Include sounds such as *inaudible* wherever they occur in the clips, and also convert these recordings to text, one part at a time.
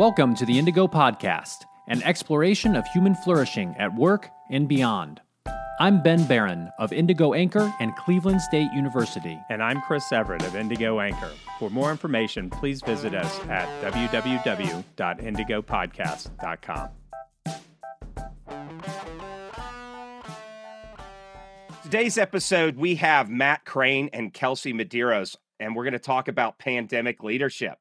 Welcome to the Indigo Podcast, an exploration of human flourishing at work and beyond. I'm Ben Baran of Indigo Anchor and Cleveland State University. And I'm Chris Everett of Indigo Anchor. For more information, please visit us at www.indigopodcast.com. Today's episode, we have Matt Crayne and Kelsey Medeiros, and we're going to talk about pandemic leadership.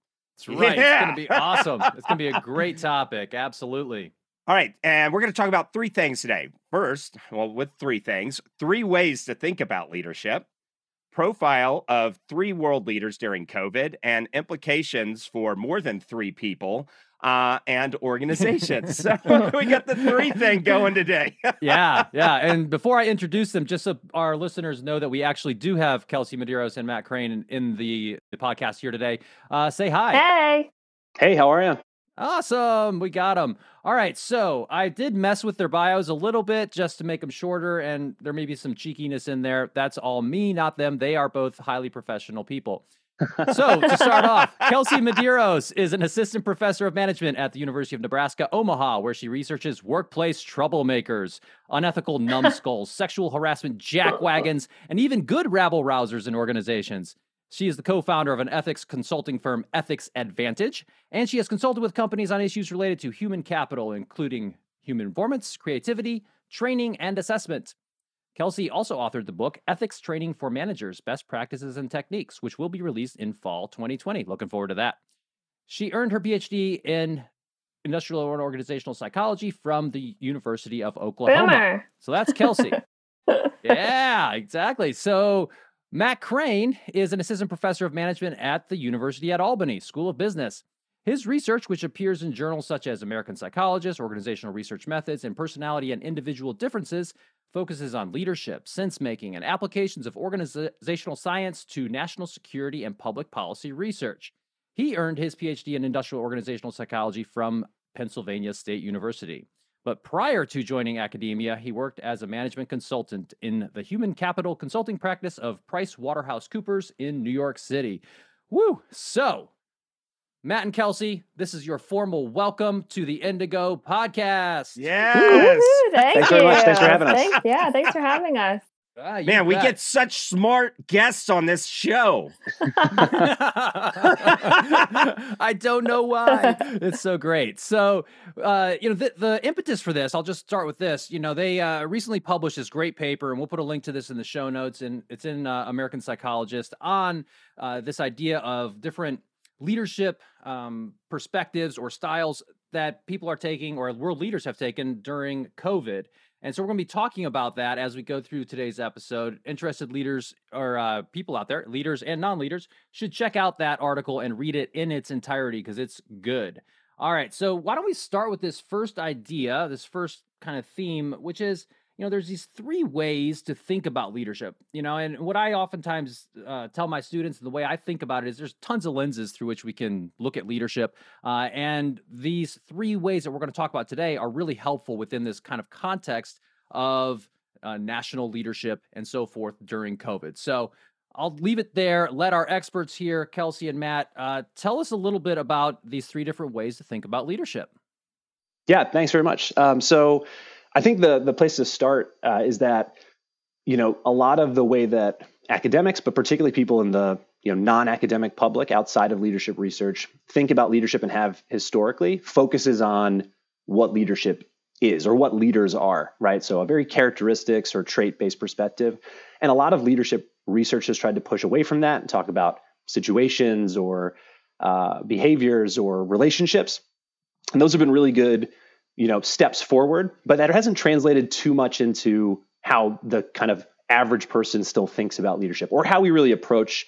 That's *laughs* right. Yeah. It's going to be awesome. it's going to be a great topic. Absolutely. All right. And we're going to talk about three things today. First, well, with three things, three ways to think about leadership, profile of three world leaders during COVID, and implications for more than three people uh, and organizations. *laughs* so *laughs* we got the three thing going today. *laughs* yeah, yeah. And before I introduce them, just so our listeners know that we actually do have Kelsey Medeiros and Matt Crayne in, in the, the podcast here today. Uh, say hi. Hey. Hey, how are you? Awesome. We got them. All right. So I did mess with their bios a little bit just to make them shorter, and there may be some cheekiness in there. That's all me, not them. They are both highly professional people so to start off, Kelsey Medeiros is an assistant professor of management at the University of Nebraska Omaha, where she researches workplace troublemakers, unethical numbskulls, *laughs* sexual harassment jackwagons, and even good rabble rousers in organizations. She is the co-founder of an ethics consulting firm, Ethics Advantage, and she has consulted with companies on issues related to human capital, including human performance, creativity, training, and assessment. Kelsey also authored the book Ethics Training for Managers Best Practices and Techniques, which will be released in fall 2020. Looking forward to that. She earned her PhD in industrial and organizational psychology from the University of Oklahoma. Boomer. So that's Kelsey. *laughs* yeah, exactly. So Matt Crayne is an assistant professor of management at the University at Albany School of Business. His research, which appears in journals such as American Psychologist, Organizational Research Methods, and Personality and Individual Differences, focuses on leadership, sense making, and applications of organizational science to national security and public policy research. He earned his PhD in industrial organizational psychology from Pennsylvania State University. But prior to joining academia, he worked as a management consultant in the human capital consulting practice of Price Waterhouse Coopers in New York City. Woo! So, Matt and Kelsey, this is your formal welcome to the Indigo podcast. Yes. Woo-hoo, thank thanks you. very much. Thanks for having us. Thanks, yeah, thanks for having us. *laughs* Ah, Man, we bet. get such smart guests on this show. *laughs* I don't know why. It's so great. So, uh, you know, the, the impetus for this, I'll just start with this. You know, they uh, recently published this great paper, and we'll put a link to this in the show notes, and it's in uh, American Psychologist on uh, this idea of different leadership um, perspectives or styles that people are taking or world leaders have taken during COVID. And so we're going to be talking about that as we go through today's episode. Interested leaders or uh, people out there, leaders and non leaders, should check out that article and read it in its entirety because it's good. All right. So why don't we start with this first idea, this first kind of theme, which is you know, there's these three ways to think about leadership, you know, and what I oftentimes uh, tell my students, the way I think about it is there's tons of lenses through which we can look at leadership. Uh, and these three ways that we're going to talk about today are really helpful within this kind of context of uh, national leadership and so forth during COVID. So I'll leave it there. Let our experts here, Kelsey and Matt, uh, tell us a little bit about these three different ways to think about leadership. Yeah, thanks very much. Um, so, I think the the place to start uh, is that you know a lot of the way that academics, but particularly people in the you know non-academic public outside of leadership research think about leadership and have historically focuses on what leadership is or what leaders are, right? So a very characteristics or trait-based perspective, and a lot of leadership research has tried to push away from that and talk about situations or uh, behaviors or relationships, and those have been really good you know steps forward but that hasn't translated too much into how the kind of average person still thinks about leadership or how we really approach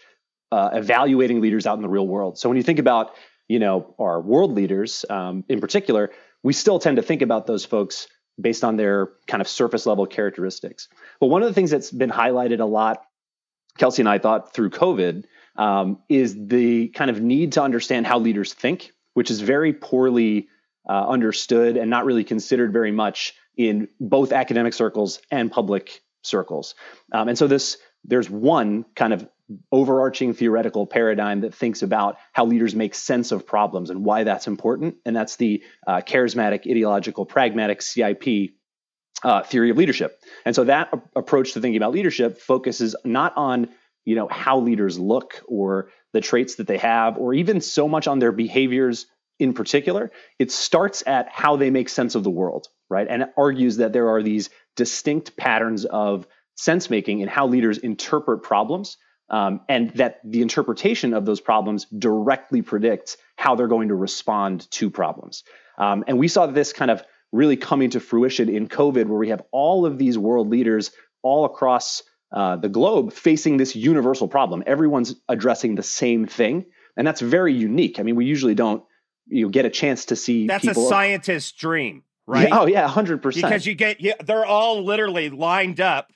uh, evaluating leaders out in the real world. So when you think about you know our world leaders um, in particular we still tend to think about those folks based on their kind of surface level characteristics. But one of the things that's been highlighted a lot kelsey and i thought through covid um, is the kind of need to understand how leaders think which is very poorly uh, understood and not really considered very much in both academic circles and public circles. Um, and so this there's one kind of overarching theoretical paradigm that thinks about how leaders make sense of problems and why that's important. And that's the uh, charismatic, ideological, pragmatic CIP uh, theory of leadership. And so that a- approach to thinking about leadership focuses not on you know how leaders look or the traits that they have or even so much on their behaviors in particular it starts at how they make sense of the world right and it argues that there are these distinct patterns of sense making in how leaders interpret problems um, and that the interpretation of those problems directly predicts how they're going to respond to problems um, and we saw this kind of really coming to fruition in covid where we have all of these world leaders all across uh, the globe facing this universal problem. Everyone's addressing the same thing, and that's very unique. I mean, we usually don't you get a chance to see. That's people, a scientist's dream, right? Yeah, oh yeah, hundred percent. Because you get, yeah, they're all literally lined up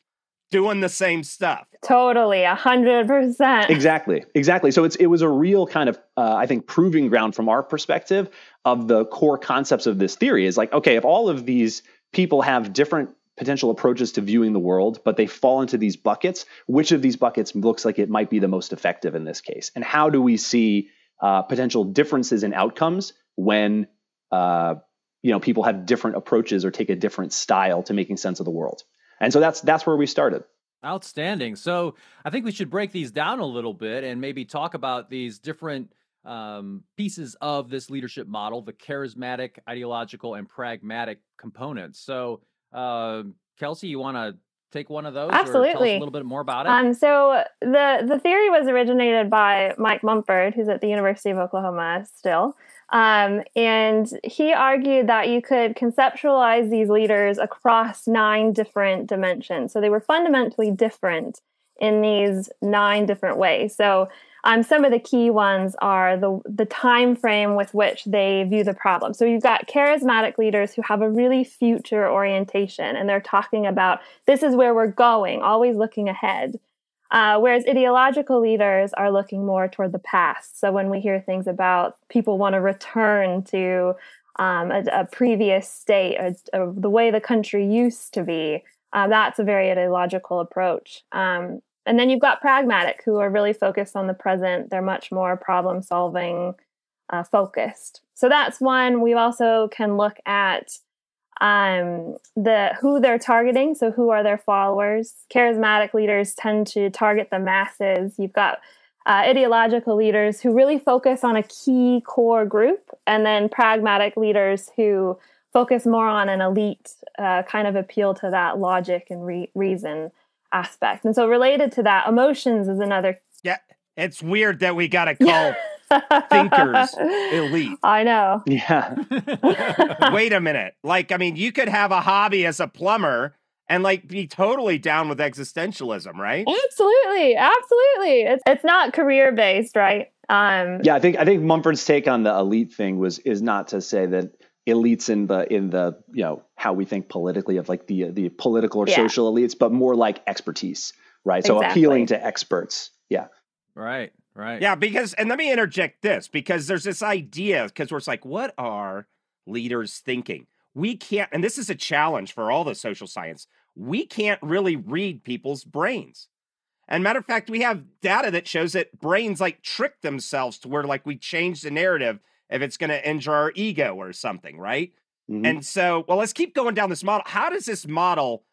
doing the same stuff. Totally, a hundred percent. Exactly, exactly. So it's it was a real kind of uh, I think proving ground from our perspective of the core concepts of this theory. Is like okay, if all of these people have different potential approaches to viewing the world, but they fall into these buckets. Which of these buckets looks like it might be the most effective in this case? And how do we see uh, potential differences in outcomes when uh, you know people have different approaches or take a different style to making sense of the world? And so that's that's where we started. Outstanding. So I think we should break these down a little bit and maybe talk about these different um, pieces of this leadership model, the charismatic, ideological, and pragmatic components. So uh, Kelsey, you want to take one of those? Absolutely. tell us a little bit more about it. Um, so the the theory was originated by Mike Mumford, who's at the University of Oklahoma still. Um, and he argued that you could conceptualize these leaders across nine different dimensions. So they were fundamentally different in these nine different ways. So um, some of the key ones are the the time frame with which they view the problem. So you've got charismatic leaders who have a really future orientation, and they're talking about this is where we're going, always looking ahead. Uh, whereas ideological leaders are looking more toward the past. So when we hear things about people want to return to um, a, a, previous state, a, a, the way the country used to be, uh, that's a very ideological approach. Um, and then you've got pragmatic who are really focused on the present. They're much more problem solving uh, focused. So that's one. We also can look at um, the who they're targeting. So who are their followers? Charismatic leaders tend to target the masses. You've got uh, ideological leaders who really focus on a key core group, and then pragmatic leaders who focus more on an elite uh, kind of appeal to that logic and re- reason aspect. And so related to that, emotions is another. Yeah, it's weird that we got to call thinkers *laughs* elite. I know. Yeah. *laughs* Wait a minute. Like, I mean, you could have a hobby as a plumber and like be totally down with existentialism, right? Absolutely, absolutely. It's it's not career based, right? Um, yeah, I think I think Mumford's take on the elite thing was is not to say that elites in the in the you know how we think politically of like the the political or yeah. social elites, but more like expertise, right? Exactly. So appealing to experts. Yeah. Right. Right. Yeah, because and let me interject this because there's this idea because we're like, what are leaders thinking? We can't, and this is a challenge for all the social science. We can't really read people's brains. And matter of fact, we have data that shows that brains like trick themselves to where like we change the narrative if it's going to injure our ego or something, right? Mm-hmm. And so, well, let's keep going down this model. How does this model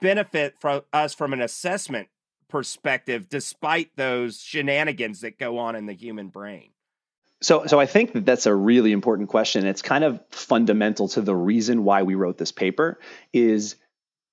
benefit from us from an assessment perspective, despite those shenanigans that go on in the human brain? So, so I think that that's a really important question. It's kind of fundamental to the reason why we wrote this paper. Is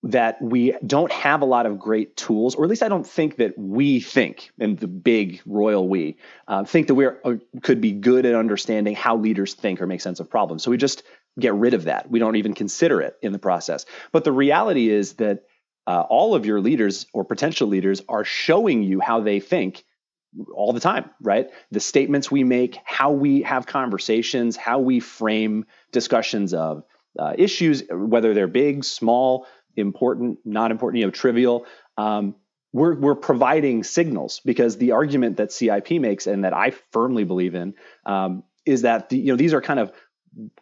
that we don't have a lot of great tools, or at least I don't think that we think, and the big royal we uh, think that we uh, could be good at understanding how leaders think or make sense of problems. So we just get rid of that. We don't even consider it in the process. But the reality is that uh, all of your leaders or potential leaders are showing you how they think all the time, right? The statements we make, how we have conversations, how we frame discussions of uh, issues, whether they're big, small, important, not important, you know, trivial. Um, we're we're providing signals because the argument that CIP makes and that I firmly believe in um, is that the, you know these are kind of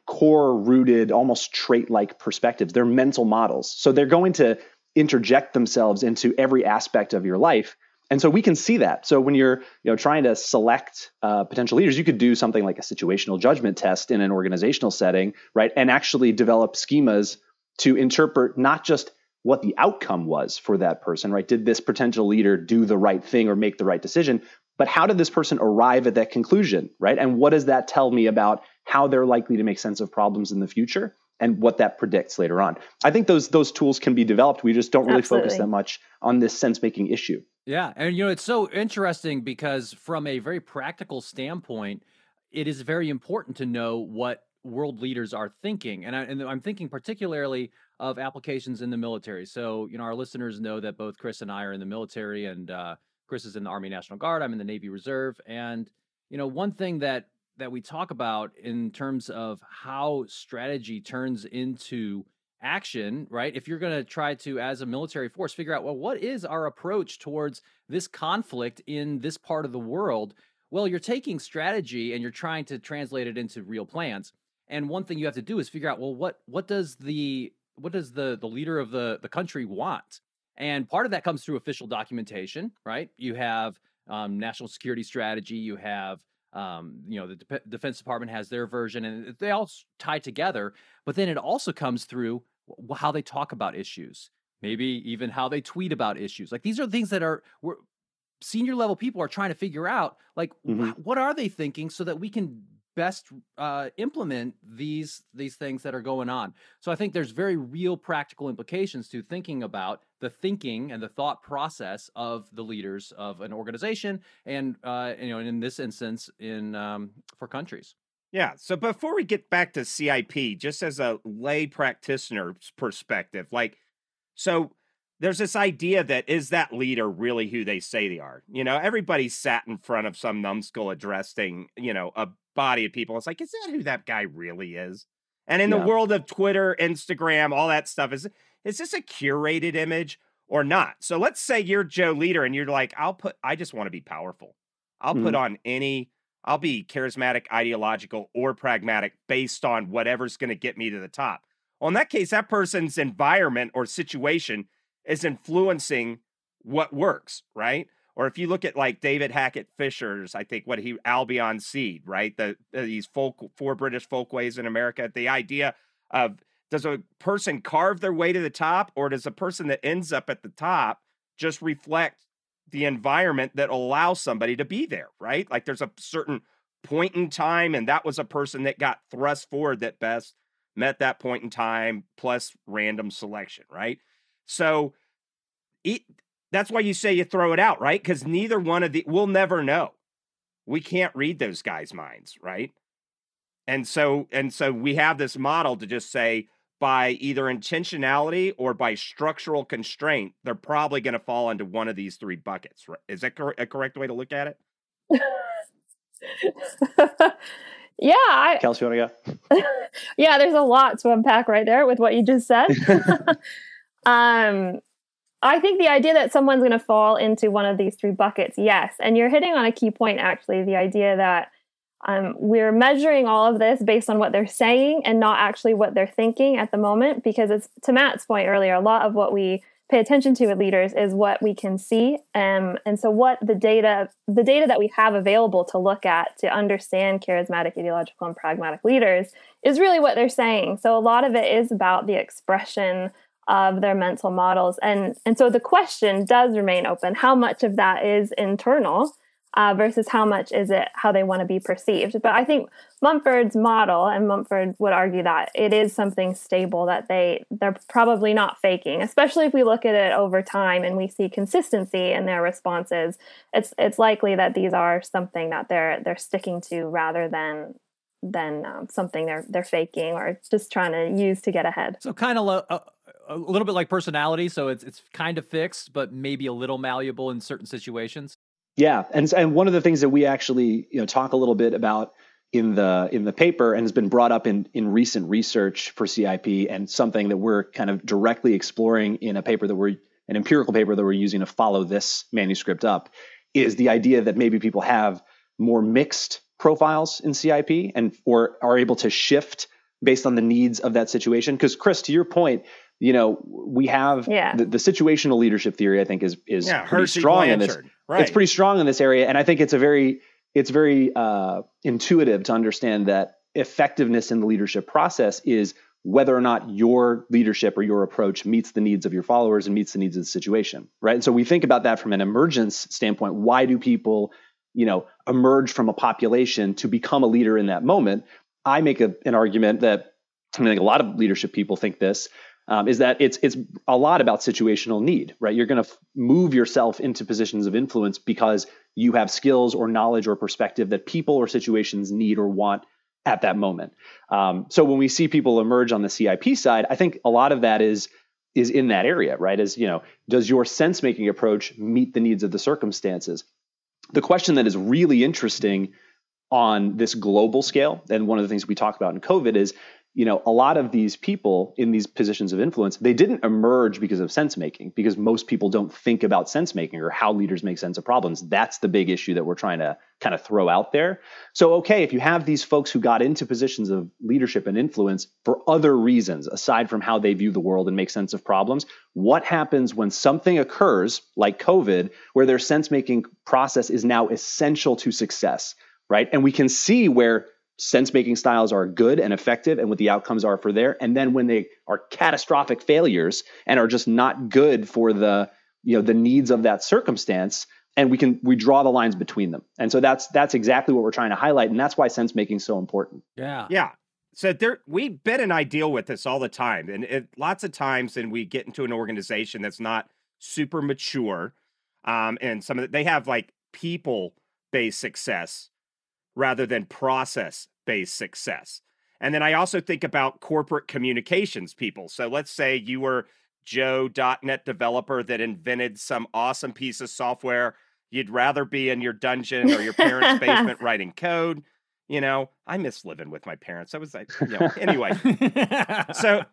core rooted, almost trait like perspectives. They're mental models, so they're going to interject themselves into every aspect of your life And so we can see that. So when you're you know trying to select uh, potential leaders, you could do something like a situational judgment test in an organizational setting, right? And actually develop schemas to interpret not just what the outcome was for that person, right? Did this potential leader do the right thing or make the right decision? But how did this person arrive at that conclusion, right? And what does that tell me about how they're likely to make sense of problems in the future and what that predicts later on? I think those those tools can be developed. We just don't really Absolutely. focus that much on this sense making issue. Yeah, and you know it's so interesting because from a very practical standpoint, it is very important to know what world leaders are thinking, and, I, and I'm thinking particularly of applications in the military. So, you know, our listeners know that both Chris and I are in the military, and uh, Chris is in the Army National Guard. I'm in the Navy Reserve, and you know, one thing that that we talk about in terms of how strategy turns into action, right? If you're going to try to, as a military force, figure out, well, what is our approach towards this conflict in this part of the world? Well, you're taking strategy and you're trying to translate it into real plans. And one thing you have to do is figure out, well, what what does the what does the the leader of the the country want? And part of that comes through official documentation, right? You have um, national security strategy, you have um, you know the De- defense department has their version and they all tie together but then it also comes through how they talk about issues maybe even how they tweet about issues like these are things that are senior level people are trying to figure out like mm-hmm. wh- what are they thinking so that we can best uh, implement these these things that are going on. So I think there's very real practical implications to thinking about the thinking and the thought process of the leaders of an organization, and uh, you know, in this instance, in um, for countries. Yeah. So before we get back to CIP, just as a lay practitioner's perspective, like, so there's this idea that is that leader really who they say they are? You know, everybody sat in front of some numbskull addressing, you know, a body of people. It's like, is that who that guy really is? And in yeah. the world of Twitter, Instagram, all that stuff, is is this a curated image or not? So let's say you're Joe Leader and you're like, I'll put, I just want to be powerful. I'll mm-hmm. put on any, I'll be charismatic, ideological, or pragmatic based on whatever's going to get me to the top. Well, in that case, that person's environment or situation is influencing what works, right? Or if you look at like David Hackett Fischer's, I think what he Albion Seed, right? The, the these folk four British folkways in America. The idea of does a person carve their way to the top, or does a person that ends up at the top just reflect the environment that allows somebody to be there, right? Like there's a certain point in time, and that was a person that got thrust forward that best met that point in time, plus random selection, right? So it that's why you say you throw it out, right? Because neither one of the we'll never know. We can't read those guys' minds, right? And so and so we have this model to just say by either intentionality or by structural constraint, they're probably going to fall into one of these three buckets. Right? Is that cor- a correct way to look at it? *laughs* yeah, I, Kelsey, want to go? *laughs* yeah, there's a lot to unpack right there with what you just said. *laughs* um, I think the idea that someone's going to fall into one of these three buckets, yes. And you're hitting on a key point, actually, the idea that um, we're measuring all of this based on what they're saying and not actually what they're thinking at the moment. Because it's to Matt's point earlier, a lot of what we pay attention to with leaders is what we can see. Um, and so what the data, the data that we have available to look at to understand charismatic, ideological, and pragmatic leaders is really what they're saying. So a lot of it is about the expression of their mental models. And, and so the question does remain open how much of that is internal uh, versus how much is it how they want to be perceived? But I think Mumford's model, and Mumford would argue that it is something stable that they they're probably not faking, especially if we look at it over time and we see consistency in their responses. It's it's likely that these are something that they're they're sticking to rather than than um, something they're they're faking or just trying to use to get ahead. So kind of lo- uh, a little bit like personality, so it's it's kind of fixed, but maybe a little malleable in certain situations. Yeah, and and one of the things that we actually you know talk a little bit about in the in the paper and has been brought up in in recent research for CIP and something that we're kind of directly exploring in a paper that we're an empirical paper that we're using to follow this manuscript up is the idea that maybe people have more mixed profiles in CIP and or are able to shift based on the needs of that situation because Chris to your point you know, we have yeah. the, the, situational leadership theory. I think is is yeah, pretty strong Blanchard. in this. Right. it's pretty strong in this area, and I think it's a very it's very uh, intuitive to understand that effectiveness in the leadership process is whether or not your leadership or your approach meets the needs of your followers and meets the needs of the situation, right? And so we think about that from an emergence standpoint. Why do people, you know, emerge from a population to become a leader in that moment? I make a, an argument that I think a lot of leadership people think this um, is that it's it's a lot about situational need, right? You're going to f- move yourself into positions of influence because you have skills or knowledge or perspective that people or situations need or want at that moment. Um, so when we see people emerge on the CIP side, I think a lot of that is is in that area, right? Is you know, does your sense making approach meet the needs of the circumstances? The question that is really interesting on this global scale, and one of the things we talk about in COVID is you know, a lot of these people in these positions of influence, they didn't emerge because of sense making, because most people don't think about sense making or how leaders make sense of problems. That's the big issue that we're trying to kind of throw out there. So, okay, if you have these folks who got into positions of leadership and influence for other reasons, aside from how they view the world and make sense of problems, what happens when something occurs like COVID, where their sense making process is now essential to success, right? And we can see where sense making styles are good and effective and what the outcomes are for there and then when they are catastrophic failures and are just not good for the you know the needs of that circumstance and we can we draw the lines between them and so that's that's exactly what we're trying to highlight and that's why sense making is so important Yeah. Yeah. So there, we bit and I deal with this all the time, and it, lots of times, and we get into an organization that's not super mature, um, and some of the, they have like people based success rather than process based success. And then I also think about corporate communications people. So let's say you were Joe.NET developer that invented some awesome piece of software. You'd rather be in your dungeon or your parents' basement *laughs* writing code. You know, I miss living with my parents. I was like, you know, anyway. *laughs* So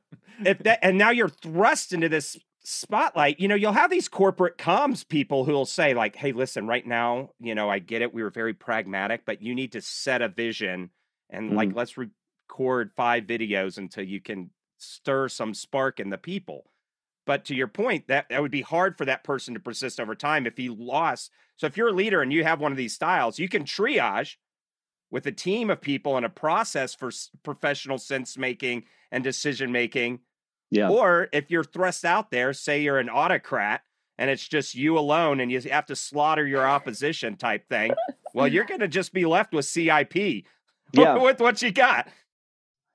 if that, and now you're thrust into this spotlight, you know, you'll have these corporate comms people who will say, like, hey, listen, right now, you know, I get it. We were very pragmatic, but you need to set a vision and like, mm-hmm. let's record five videos until you can stir some spark in the people. But to your point, that, that would be hard for that person to persist over time if he lost. So if you're a leader and you have one of these styles, you can triage with a team of people and a process for professional sense making and decision making. yeah Or if you're thrust out there, say you're an autocrat and it's just you alone and you have to slaughter your opposition type thing, well, you're *laughs* going to just be left with CIP *laughs* Yeah. with what you got.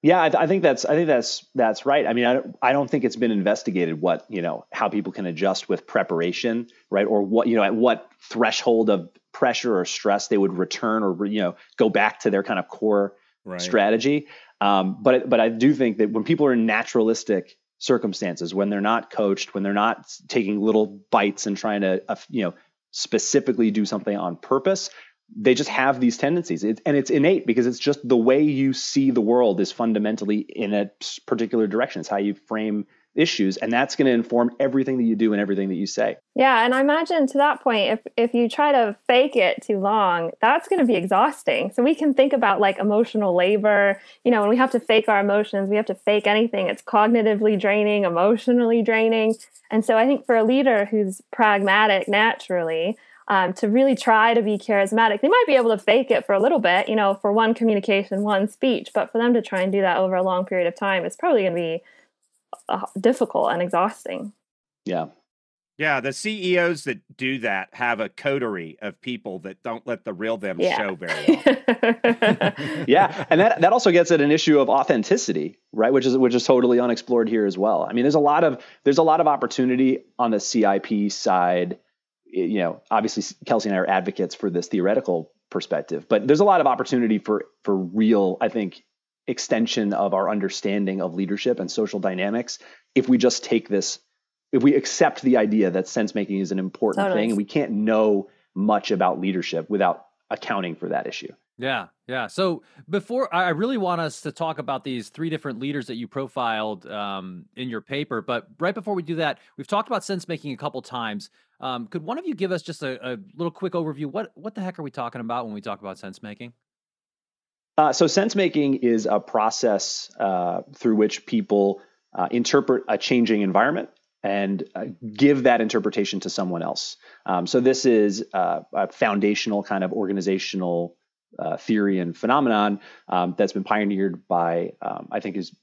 Yeah, I, th- I think that's I think that's that's right. I mean, I don't, I don't think it's been investigated what you know how people can adjust with preparation, right? Or what you know at what threshold of pressure or stress they would return or you know go back to their kind of core Right. strategy. Um, but but I do think that when people are in naturalistic circumstances, when they're not coached, when they're not taking little bites and trying to uh, you know specifically do something on purpose, they just have these tendencies it, and it's innate because it's just the way you see the world is fundamentally in a particular direction it's how you frame issues and that's going to inform everything that you do and everything that you say Yeah, and I imagine to that point, if if you try to fake it too long, that's going to be exhausting. So we can think about like emotional labor. You know, when we have to fake our emotions, we have to fake anything. It's cognitively draining, emotionally draining. And so I think for a leader who's pragmatic naturally, um, to really try to be charismatic, they might be able to fake it for a little bit. You know, for one communication, one speech, but for them to try and do that over a long period of time, it's probably going to be uh, difficult and exhausting. yeah Yeah, the CEOs that do that have a coterie of people that don't let the real them Yeah. show very *laughs* well. *laughs* yeah and that that also gets at an issue of authenticity right which is which is totally unexplored here as well i mean there's a lot of there's a lot of opportunity on the cip side you know obviously kelsey and i are advocates for this theoretical perspective but there's a lot of opportunity for for real i think extension of our understanding of leadership and social dynamics if we just take this if we accept the idea that sense making is an important Totally. thing and we can't know much about leadership without accounting for that issue Yeah, yeah. So before I really want us to talk about these three different leaders that you profiled um, in your paper, but right before we do that, we've talked about sense making a couple times. Um, could one of you give us just a, a little quick overview? What what the heck are we talking about when we talk about sense making? Uh, so sense making is a process uh, through which people uh, interpret a changing environment and uh, give that interpretation to someone else. Um, so this is uh, a foundational kind of organizational uh, theory and phenomenon um, that's been pioneered by um, I think is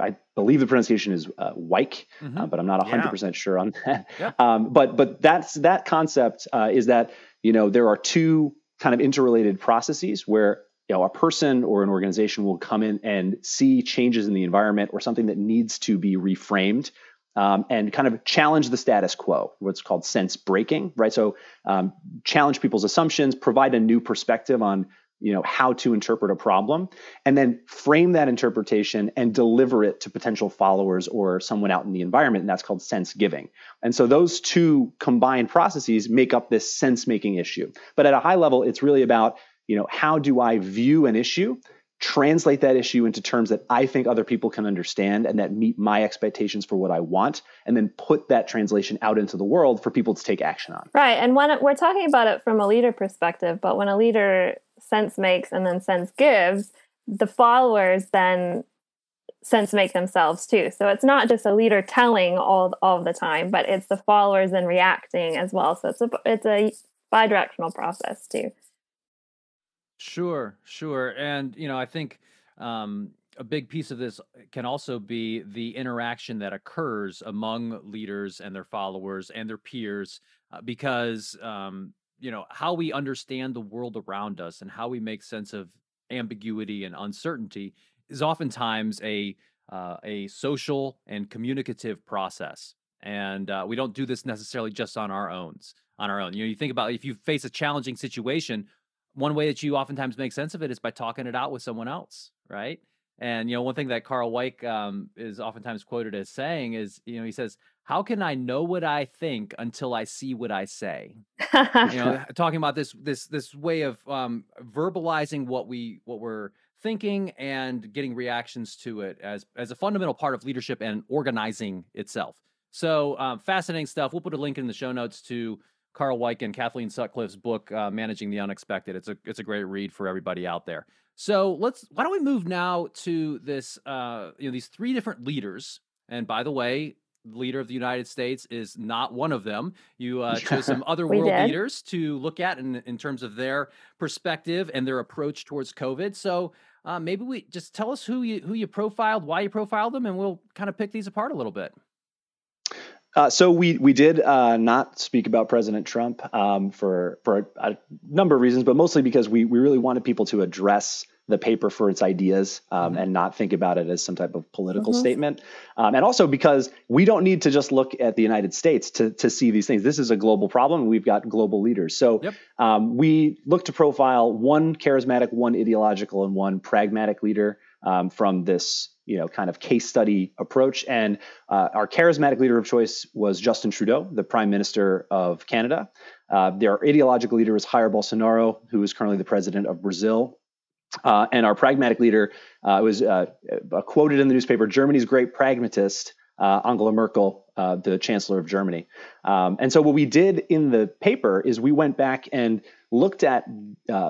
I believe the pronunciation is uh, Weick, uh, mm-hmm. uh, but I'm not 100 yeah. percent sure on that. Yeah. *laughs* Um, but but that's that concept uh, is that you know there are two kind of interrelated processes where you know a person or an organization will come in and see changes in the environment or something that needs to be reframed um, and kind of challenge the status quo, what's called sense breaking, right? So um, challenge people's assumptions, provide a new perspective on you know how to interpret a problem and then frame that interpretation and deliver it to potential followers or someone out in the environment and that's called sense giving. And so those two combined processes make up this sense making issue. But at a high level it's really about you know how do i view an issue translate that issue into terms that i think other people can understand and that meet my expectations for what i want and then put that translation out into the world for people to take action on. Right. And when we're talking about it from a leader perspective but when a leader sense makes and then sense gives, the followers then sense make themselves too. So it's not just a leader telling all all the time, but it's the followers then reacting as well. So it's a it's a bidirectional process too. Sure, sure, and you know I think um, a big piece of this can also be the interaction that occurs among leaders and their followers and their peers, uh, because um, you know how we understand the world around us and how we make sense of ambiguity and uncertainty is oftentimes a uh, a social and communicative process. And uh, we don't do this necessarily just on our own on our own. You know you think about if you face a challenging situation one way that you oftentimes make sense of it is by talking it out with someone else right? And you know one thing that carl weick um, is oftentimes quoted as saying is you know he says how can I know what I think until I see what I say? you know, *laughs* talking about this this this way of um, verbalizing what we what we're thinking and getting reactions to it as as a fundamental part of leadership and organizing itself. So um, fascinating stuff. We'll put a link in the show notes to Carl Weick and Kathleen Sutcliffe's book, uh, "Managing the Unexpected." It's a it's a great read for everybody out there. So let's why don't we move now to this uh, you know these three different leaders. And by the way, leader of the United States is not one of them. You uh, chose *laughs* some other world did. leaders to look at in, in terms of their perspective and their approach towards COVID. So uh, maybe we just tell us who you who you profiled, why you profiled them, and we'll kind of pick these apart a little bit. Uh, so we we did uh, not speak about President Trump um, for for a, a, number of reasons, but mostly because we we really wanted people to address the paper for its ideas um, mm-hmm. and not think about it as some type of political mm-hmm. statement. Um, and also because we don't need to just look at the United States to, to see these things. This is a global problem. We've got global leaders. So yep. um, we look to profile one charismatic, one ideological, and one pragmatic leader um, from this you know kind of case study approach. And uh, our charismatic leader of choice was Justin Trudeau, the Prime Minister of Canada. Uh, their ideological leader is Jair Bolsonaro, who is currently the president of Brazil. Uh, and our pragmatic leader uh, was uh, uh, quoted in the newspaper Germany's great pragmatist, uh, Angela Merkel, uh, the Chancellor of Germany. Um, and so, what we did in the paper is we went back and looked at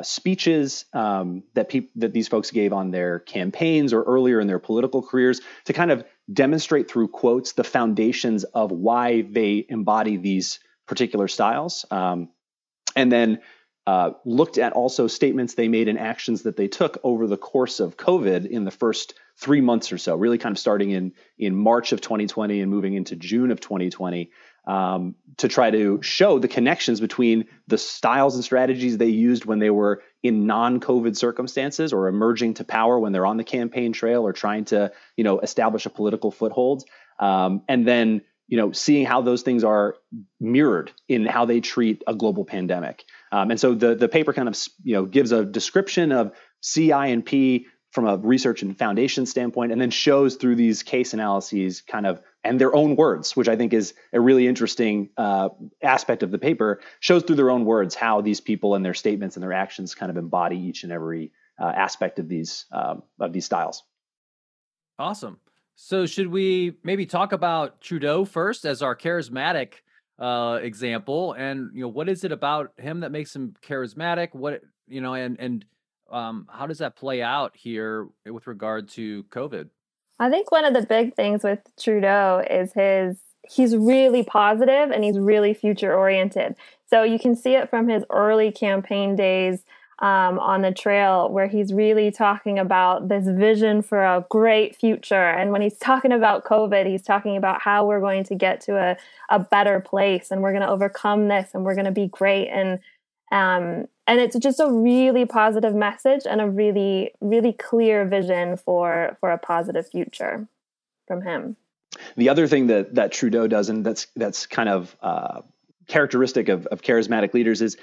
speeches um, that, peop- that these folks gave on their campaigns or earlier in their political careers to kind of demonstrate through quotes the foundations of why they embody these particular styles. Um, and then uh, looked at also statements they made and actions that they took over the course of COVID in the first three months or so, really kind of starting in in March of 2020 and moving into June of 2020, um, to try to show the connections between the styles and strategies they used when they were in non-COVID circumstances or emerging to power when they're on the campaign trail or trying to you know establish a political foothold, um, and then you know seeing how those things are mirrored in how they treat a global pandemic. Um, and so the the paper kind of you know gives a description of CI and P from a research and foundation standpoint, and then shows through these case analyses kind of and their own words, which I think is a really interesting uh, aspect of the paper, shows through their own words how these people and their statements and their actions kind of embody each and every uh, aspect of these um, of these styles. Awesome. So should we maybe talk about Trudeau first as our charismatic uh, example, and you know what is it about him that makes him charismatic? What you know, and and um, how does that play out here with regard to COVID? I think one of the big things with Trudeau is his he's really positive and he's really future oriented. So you can see it from his early campaign days um, on the trail where he's really talking about this vision for a great future. And when he's talking about COVID, he's talking about how we're going to get to a, a better place and we're going to overcome this and we're going to be great. And um, and it's just a really positive message and a really really clear vision for for a positive future from him. The other thing that that Trudeau does, and that's that's kind of uh, characteristic of, of charismatic leaders, is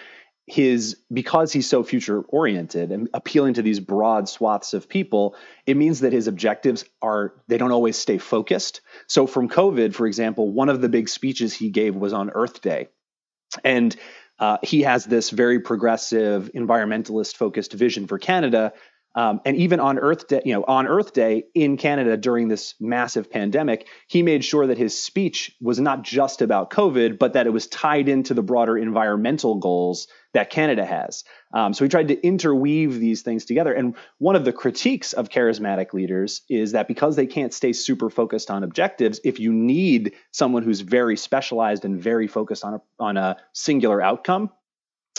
his because he's so future oriented and appealing to these broad swaths of people it means that his objectives are they don't always stay focused. So from covid for example one of the big speeches he gave was on earth day. And uh, he has this very progressive environmentalist focused vision for canada um, and even on Earth Day, you know, on Earth Day in Canada during this massive pandemic, he made sure that his speech was not just about COVID, but that it was tied into the broader environmental goals that Canada has. Um, so he tried to interweave these things together. And one of the critiques of charismatic leaders is that because they can't stay super focused on objectives, if you need someone who's very specialized and very focused on a, on a singular outcome,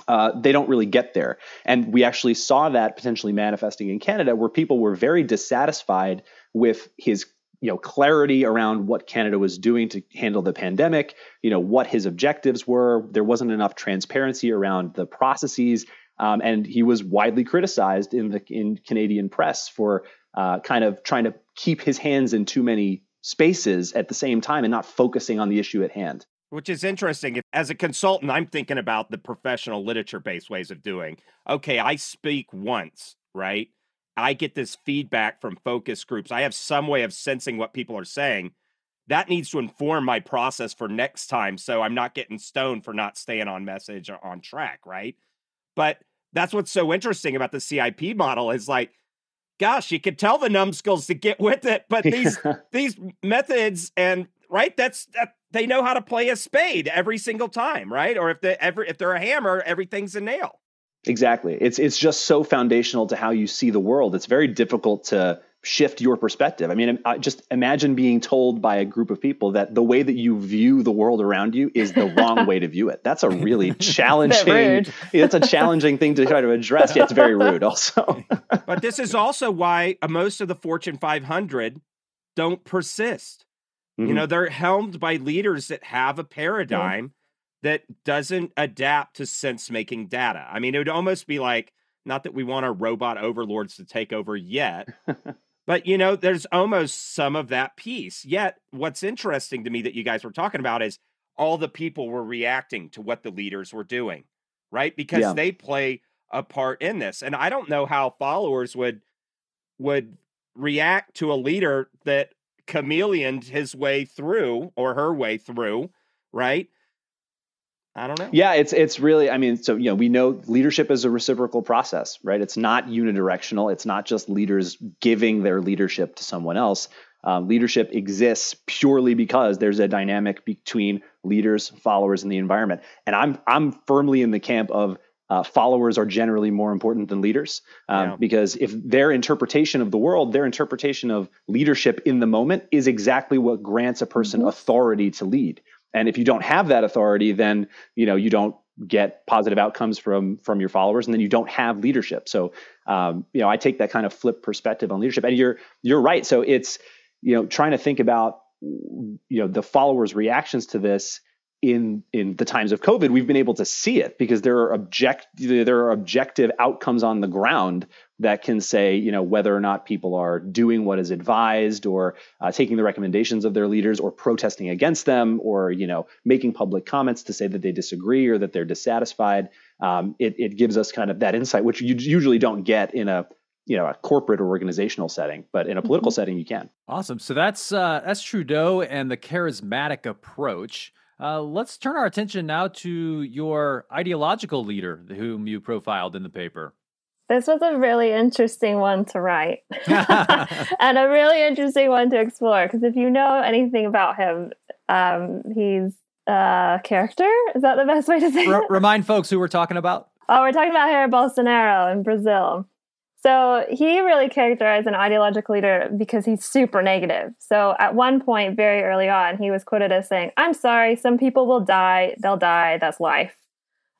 uh, they don't really get there. And we actually saw that potentially manifesting in Canada, where people were very dissatisfied with his you know clarity around what Canada was doing to handle the pandemic, you know what his objectives were. There wasn't enough transparency around the processes, um, and he was widely criticized in the in Canadian press for uh, kind of trying to keep his hands in too many spaces at the same time and not focusing on the issue at hand which is interesting. As a consultant, I'm thinking about the professional literature based ways of doing. Okay, I speak once, right? I get this feedback from focus groups. I have some way of sensing what people are saying. That needs to inform my process for next time. So I'm not getting stoned for not staying on message or on track, right? But that's what's so interesting about the CIP model is like, gosh, you could tell the numbskulls to get with it, but these *laughs* these methods and right, that's that they know how to play a spade every single time, right? Or if they ever if they're a hammer, everything's a nail. Exactly. It's it's just so foundational to how you see the world. It's very difficult to shift your perspective. I mean, uh, just imagine being told by a group of people that the way that you view the world around you is the wrong way to view it. That's a really *laughs* challenging. *laughs* it's a challenging thing to try to address. Yeah, it's very rude, also. but this is also why uh, most of the Fortune 500 don't persist. Mm-hmm. You know, they're helmed by leaders that have a paradigm that doesn't adapt to sense making data. I mean, it would almost be like, not that we want our robot overlords to take over yet, *laughs* but you know, there's almost some of that piece. Yet, what's interesting to me that you guys were talking about is all the people were reacting to what the leaders were doing, right? Because yeah. they play a part in this. And I don't know how followers would would react to a leader that chameleoned his way through or her way through, right? I don't know. Yeah, it's it's really. I mean, so you know, we know leadership is a reciprocal process, right? It's not unidirectional. It's not just leaders giving their leadership to someone else. Um, leadership exists purely because there's a dynamic between leaders, followers, and the environment. And I'm I'm firmly in the camp of uh, followers are generally more important than leaders um, yeah. because if their interpretation of the world their interpretation of leadership in the moment is exactly what grants a person mm-hmm. authority to lead and if you don't have that authority then you know you don't get positive outcomes from from your followers and then you don't have leadership so um, you know i take that kind of flip perspective on leadership and you're you're right so it's you know trying to think about you know the followers reactions to this in in the times of COVID, we've been able to see it because there are object there are objective outcomes on the ground that can say you know whether or not people are doing what is advised or uh, taking the recommendations of their leaders or protesting against them or you know making public comments to say that they disagree or that they're dissatisfied. Um, it, it gives us kind of that insight, which you usually don't get in a you know a corporate or organizational setting but in a political mm-hmm. setting you can awesome so that's uh, that's trudeau and the charismatic approach uh, let's turn our attention now to your ideological leader, whom you profiled in the paper. This was a really interesting one to write *laughs* and a really interesting one to explore. Because if you know anything about him, um, he's a character. Is that the best way to say R- it? Remind folks who we're talking about. Oh, we're talking about Jair Bolsonaro in Brazil. So he really characterized an ideological leader because he's super negative. So at one point, very early on, he was quoted as saying, I'm sorry, some people will die, they'll die, that's life.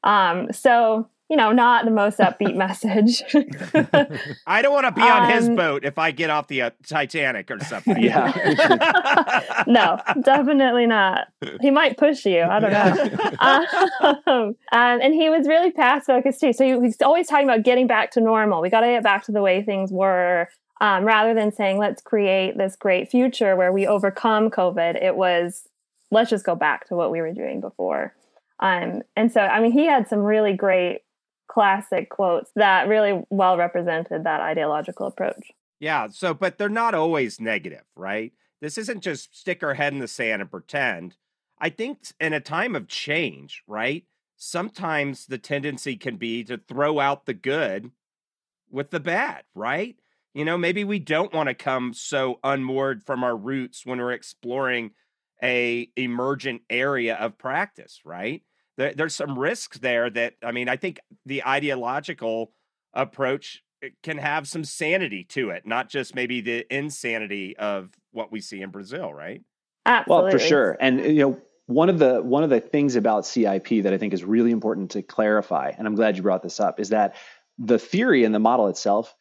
Um, so you know, not the most upbeat *laughs* message. *laughs* I don't want to be on his um, boat if I get off the uh, Titanic or something. Yeah. *laughs* no, definitely not. He might push you. I don't know. um, um, and he was really past focused too. So he was always talking about getting back to normal. We got to get back to the way things were. Um, rather than saying, let's create this great future where we overcome COVID, it was, let's just go back to what we were doing before. Um, and so, I mean, he had some really great classic quotes that really well represented that ideological approach. Yeah. So, but they're not always negative, right? This isn't just stick our head in the sand and pretend. I think in a time of change, right? Sometimes the tendency can be to throw out the good with the bad, right? You know, maybe we don't want to come so unmoored from our roots when we're exploring a emergent area of practice, right? There, there's some risks there that I mean, I think the ideological approach eh, can have some sanity to it, not just maybe the insanity of what we see in Brazil, right? Absolutely. Well, for sure. And you know, one of the one of the things about CIP that I think is really important to clarify, and I'm glad you brought this up, is that the theory and the model itself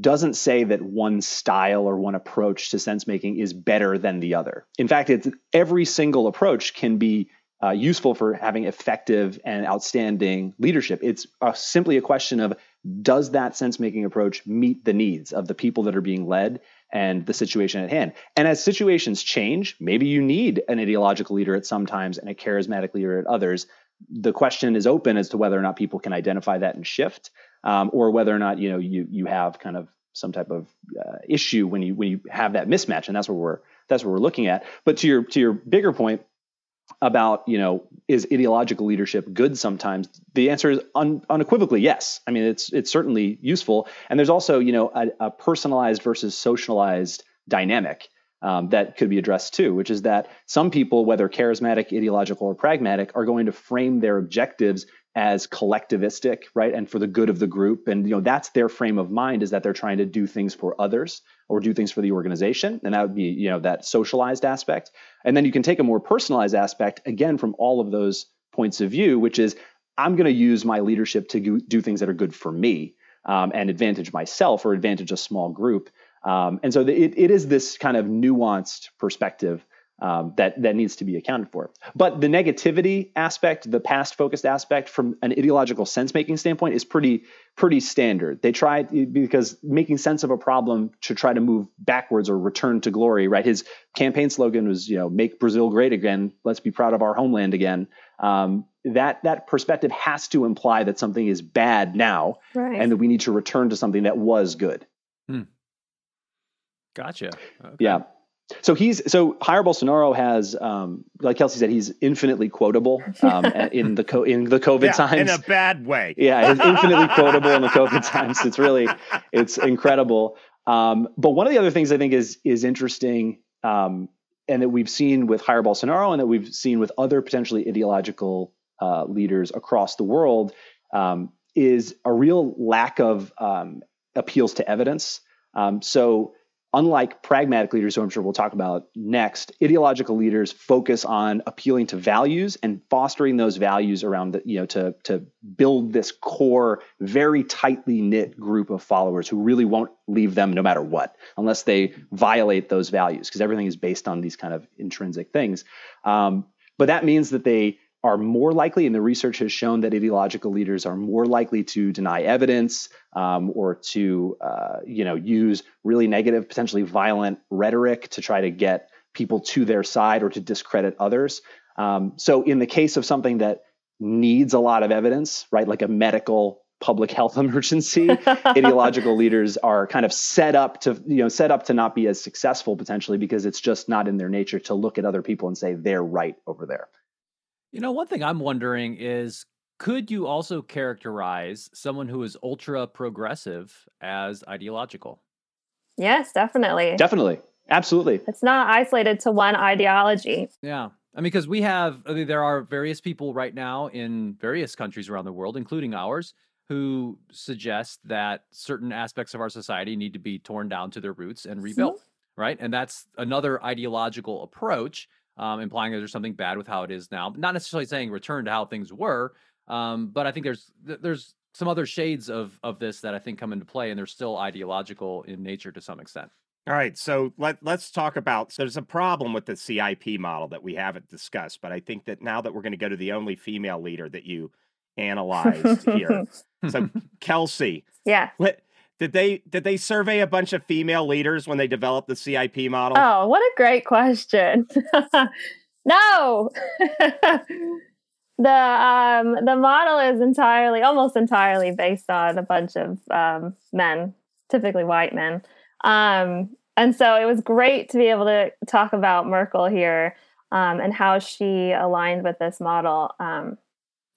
doesn't say that one style or one approach to sense making is better than the other. In fact, it's every single approach can be uh, useful for having effective and outstanding leadership. It's uh, simply a question of does that sense making approach meet the needs of the people that are being led and the situation at hand? And as situations change, maybe you need an ideological leader at some times and a charismatic leader at others. The question is open as to whether or not people can identify that and shift, um, or whether or not you know you you have kind of some type of uh, issue when you when you have that mismatch, and that's what we're that's what we're looking at. But to your to your bigger point, about you know is ideological leadership good sometimes the answer is un, unequivocally yes i mean it's it's certainly useful and there's also you know a, a personalized versus socialized dynamic um, that could be addressed too which is that some people whether charismatic ideological or pragmatic are going to frame their objectives as collectivistic, right? And for the good of the group. And you know, that's their frame of mind is that they're trying to do things for others or do things for the organization. And that would be, you know, that socialized aspect. And then you can take a more personalized aspect again from all of those points of view, which is I'm going to use my leadership to do things that are good for me um, and advantage myself or advantage a small group. Um, and so the, it, it is this kind of nuanced perspective um, that that needs to be accounted for. But the negativity aspect, the past focused aspect, from an ideological sense making standpoint, is pretty pretty standard. They try because making sense of a problem to try to move backwards or return to glory. Right. His campaign slogan was, you know, "Make Brazil great again. Let's be proud of our homeland again." Um, that that perspective has to imply that something is bad now, right. and that we need to return to something that was good. Hmm. Gotcha. Okay. Yeah. So he's so Jair Bolsonaro has, um, like Kelsey said, he's infinitely quotable um, *laughs* in the co- in the COVID yeah, times in a bad way. Yeah, he's infinitely quotable in the COVID times. It's really it's incredible. Um, but one of the other things I think is is interesting, um, and that we've seen with Jair Bolsonaro, and that we've seen with other potentially ideological uh, leaders across the world, um, is a real lack of um, appeals to evidence. so unlike pragmatic leaders, who I'm sure we'll talk about next, ideological leaders focus on appealing to values and fostering those values around the, you know, to, to build this core, very tightly knit group of followers who really won't leave them no matter what, unless they violate those values, because everything is based on these kind of intrinsic things. Um, but that means that they are more likely, and the research has shown that ideological leaders are more likely to deny evidence um, or to, uh, you know, use really negative, potentially violent rhetoric to try to get people to their side or to discredit others. Um, so, in the case of something that needs a lot of evidence, right, like a medical public *laughs* health emergency, *laughs* ideological leaders are kind of set up to, you know, set up to not be as successful potentially because it's just not in their nature to look at other people and say they're right over there. You know, one thing I'm wondering is could you also characterize someone who is ultra progressive as ideological? Yes, definitely. Definitely. Absolutely. It's not isolated to one ideology. Yeah. I mean, because we have, I mean, there are various people right now in various countries around the world, including ours, who suggest that certain aspects of our society need to be torn down to their roots and rebuilt, mm-hmm. right? And that's another ideological approach, um, implying that there's something bad with how it is now. Not necessarily saying return to how things were, um, but I think there's there's some other shades of of this that I think come into play, and they're still ideological in nature to some extent. All right, so let let's talk about. So there's a problem with the CIP model that we haven't discussed, but I think that now that we're going to go to the only female leader that you *laughs* analyzed here. So *laughs* Kelsey, yeah, what did they did they survey a bunch of female leaders when they developed the CIP model? Oh, what a great question! *laughs* no. *laughs* the um the model is entirely almost entirely based on a bunch of um, men typically white men um and so it was great to be able to talk about merkel here um, and how she aligned with this model um,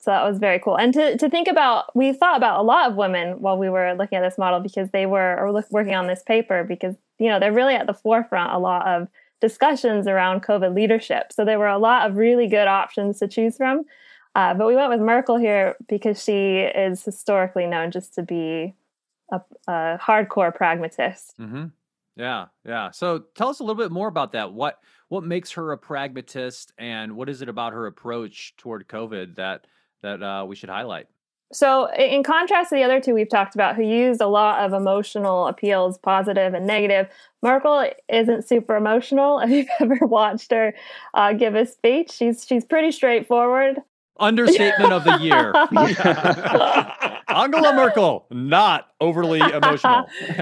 so that was very cool and to, to think about we thought about a lot of women while we were looking at this model because they were or look, working on this paper because you know they're really at the forefront a lot of discussions around covid leadership so there were a lot of really good options to choose from uh, but we went with Merkel here because she is historically known just to be a, a hardcore pragmatist. Mm-hmm. Yeah, yeah. So tell us a little bit more about that. What what makes her a pragmatist, and what is it about her approach toward COVID that that uh, we should highlight? So, in contrast to the other two we've talked about, who used a lot of emotional appeals, positive and negative, Merkel isn't super emotional. *laughs* If you've ever watched her uh, give a speech, she's she's pretty straightforward. Understatement of the year. *laughs* Angela Merkel, not overly emotional. *laughs*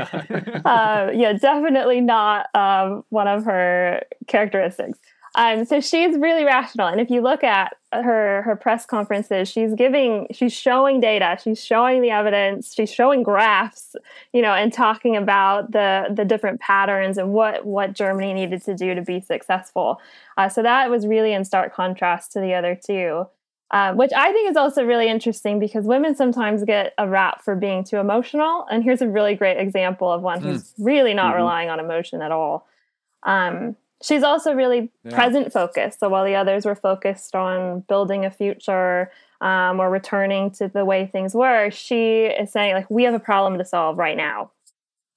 uh, yeah, definitely not um, one of her characteristics. Um, so she's really rational, and if you look at her her press conferences, she's giving, she's showing data, she's showing the evidence, she's showing graphs, you know, and talking about the the different patterns and what what Germany needed to do to be successful. Uh, so that was really in stark contrast to the other two um, which I think is also really interesting because women sometimes get a rap for being too emotional. And here's a really great example of one who's mm. really not mm-hmm. relying on emotion at all. Um, she's also really yeah. present focused. So while the others were focused on building a future um, or returning to the way things were, she is saying, like, we have a problem to solve right now.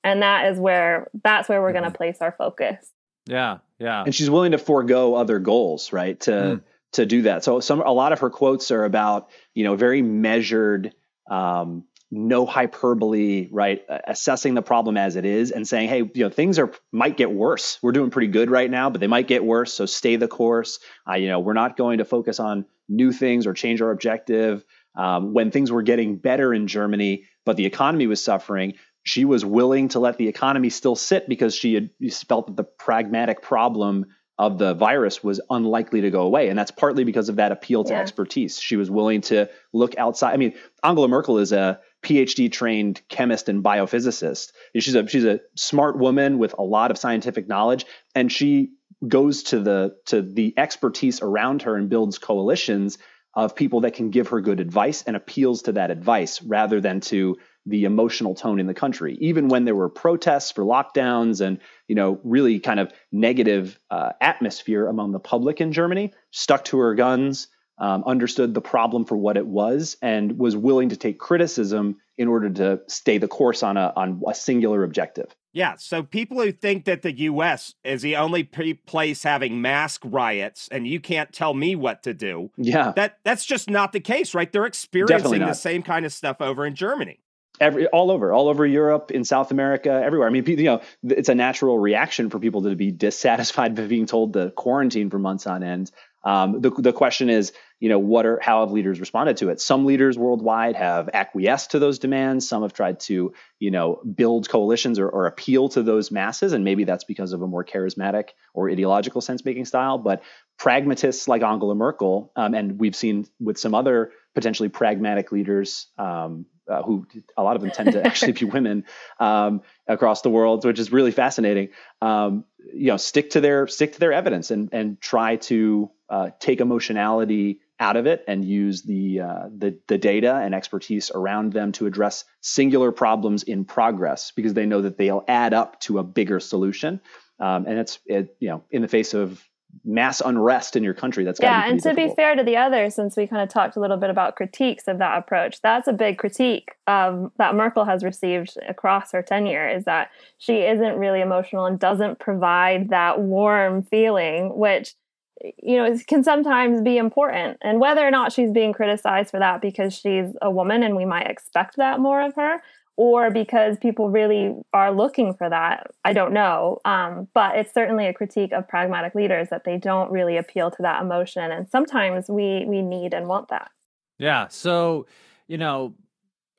And that is where that's where we're mm-hmm. going to place our focus. Yeah, yeah. And she's willing to forego other goals, right? To mm to do that. So some a lot of her quotes are about you know very measured, um, no hyperbole, right? Assessing the problem as it is and saying, hey, you know things are might get worse. We're doing pretty good right now, but they might get worse. So stay the course. Uh, you know we're not going to focus on new things or change our objective. Um, when things were getting better in Germany, but the economy was suffering, she was willing to let the economy still sit because she had felt that the pragmatic problem of the virus was unlikely to go away. And that's partly because of that appeal to yeah. expertise. She was willing to look outside. I mean, Angela Merkel is a PhD trained chemist and biophysicist. She's a she's a smart woman with a lot of scientific knowledge and she goes to the to the expertise around her and builds coalitions of people that can give her good advice and appeals to that advice rather than to the emotional tone in the country. Even when there were protests for lockdowns and you know really kind of negative uh, atmosphere among the public in Germany, stuck to her guns, um, understood the problem for what it was, and was willing to take criticism in order to stay the course on a on a singular objective. Yeah, so people who think that the U.S. is the only place having mask riots and you can't tell me what to do, yeah, that that's just not the case, right? They're experiencing the same kind of stuff over in Germany every all over all over europe in south america everywhere i mean you know it's a natural reaction for people to be dissatisfied *laughs* with being told to quarantine for months on end um, the, the question is you know what are how have leaders responded to it? Some leaders worldwide have acquiesced to those demands. Some have tried to you know build coalitions or, or appeal to those masses. And maybe that's because of a more charismatic or ideological sense making style. But pragmatists like angela merkel um, and we've seen with some other potentially pragmatic leaders um, uh, who a lot of them tend to *laughs* actually be women um, across the world, which is really fascinating. Um, you know, stick to their stick to their evidence and and try to uh, take emotionality out of it and use the, uh, the the data and expertise around them to address singular problems in progress because they know that they'll add up to a bigger solution. Um, and it's it, you know in the face of mass unrest in your country. That's yeah. And to difficult. be fair to the others, since we kind of talked a little bit about critiques of that approach, that's a big critique um, that Merkel has received across her tenure is that she isn't really emotional and doesn't provide that warm feeling, which you know it can sometimes be important. And whether or not she's being criticized for that because she's a woman and we might expect that more of her or because people really are looking for that i don't know. Um, but it's certainly a critique of pragmatic leaders that they don't really appeal to that emotion. And sometimes we we need and want that. Yeah. So you know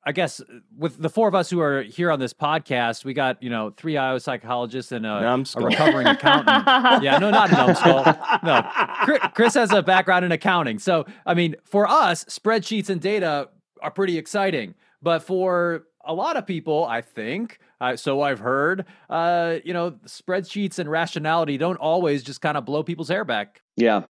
I guess with the four of us who are here on this podcast, we got you know three IO psychologists and a, a recovering accountant. *laughs* yeah, no, not numbskull. No, Chris has a background in accounting, so I mean, for us, spreadsheets and data are pretty exciting. But for a lot of people, I think, uh, so I've heard, uh, you know, spreadsheets and rationality don't always just kind of blow people's hair back. Yeah,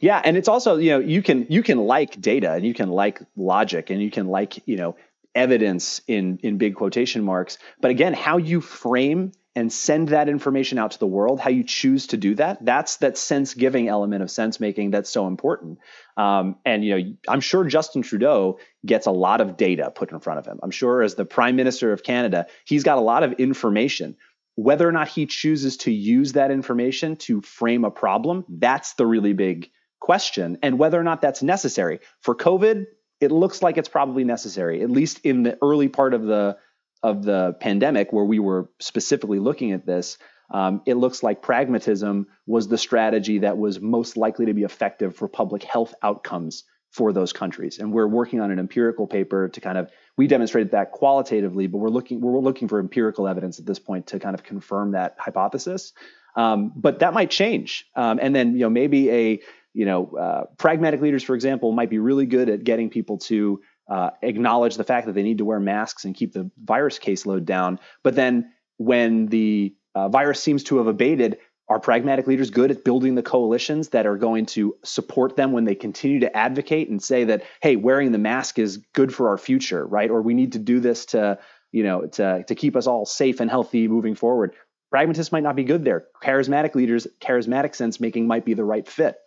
yeah, and it's also you know you can you can like data and you can like logic and you can like you know evidence in in big quotation marks, but again, how you frame and send that information out to the world, how you choose to do that, that's that sense giving element of sense making that's so important. Um, and you know, I'm sure Justin Trudeau gets a lot of data put in front of him. I'm sure as the Prime Minister of Canada, he's got a lot of information whether or not he chooses to use that information to frame a problem, that's the really big question and whether or not that's necessary. For COVID, it looks like it's probably necessary, at least in the early part of the of the pandemic where we were specifically looking at this. Um, it looks like pragmatism was the strategy that was most likely to be effective for public health outcomes for those countries. And we're working on an empirical paper to kind of we demonstrated that qualitatively, but we're looking we're looking for empirical evidence at this point to kind of confirm that hypothesis. Um, but that might change. Um, and then you know maybe a you know, uh, pragmatic leaders, for example, might be really good at getting people to uh, acknowledge the fact that they need to wear masks and keep the virus caseload down. But then when the uh, virus seems to have abated, are pragmatic leaders good at building the coalitions that are going to support them when they continue to advocate and say that, hey, wearing the mask is good for our future, right? Or we need to do this to, you know, to, to keep us all safe and healthy moving forward. Pragmatists might not be good there. Charismatic leaders, charismatic sense making might be the right fit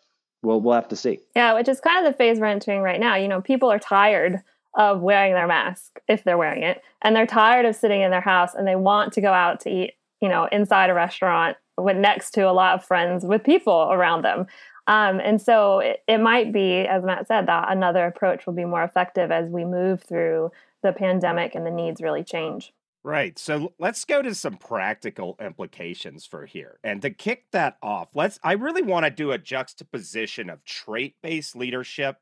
we'll we'll have to see. Yeah, which is kind of the phase we're entering right now. You know, people are tired of wearing their mask if they're wearing it, and they're tired of sitting in their house and they want to go out to eat. You know, inside a restaurant with next to a lot of friends with people around them. Um, and so it, it might be, as Matt said, that another approach will be more effective as we move through the pandemic and the needs really change. Right. So let's go to some practical implications for here. And to kick that off, let's I really want to do a juxtaposition of trait-based leadership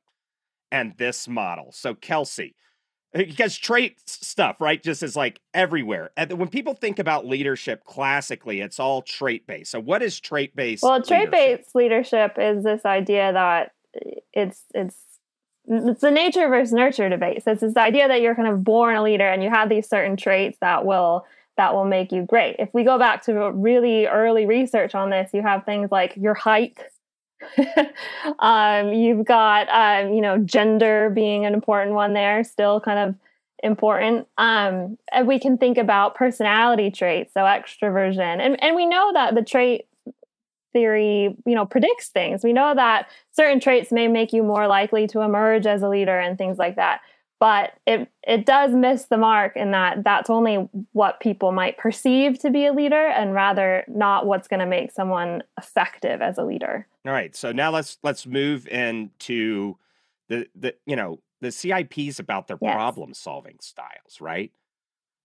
and this model. So Kelsey, eh, because trait stuff, right, just is like everywhere. And when people think about leadership classically, it's all trait-based. So what is trait-based? Well, trait-based leadership? leadership is this idea that eh, it's it's it's the nature versus nurture debate. So it's this idea that you're kind of born a leader and you have these certain traits that will that will make you great. If we go back to really early research on this, you have things like your height. *laughs* um, you've got um, you know gender being an important one there, still kind of important. Um, and we can think about personality traits, so extroversion, and and we know that the trait theory, you know, predicts things. We know that certain traits may make you more likely to emerge as a leader and things like that. But it it does miss the mark in that that's only what people might perceive to be a leader and rather not what's going to make someone effective as a leader. All right. So now let's let's move into the the you know, the CIPs about their yes. problem solving styles, right?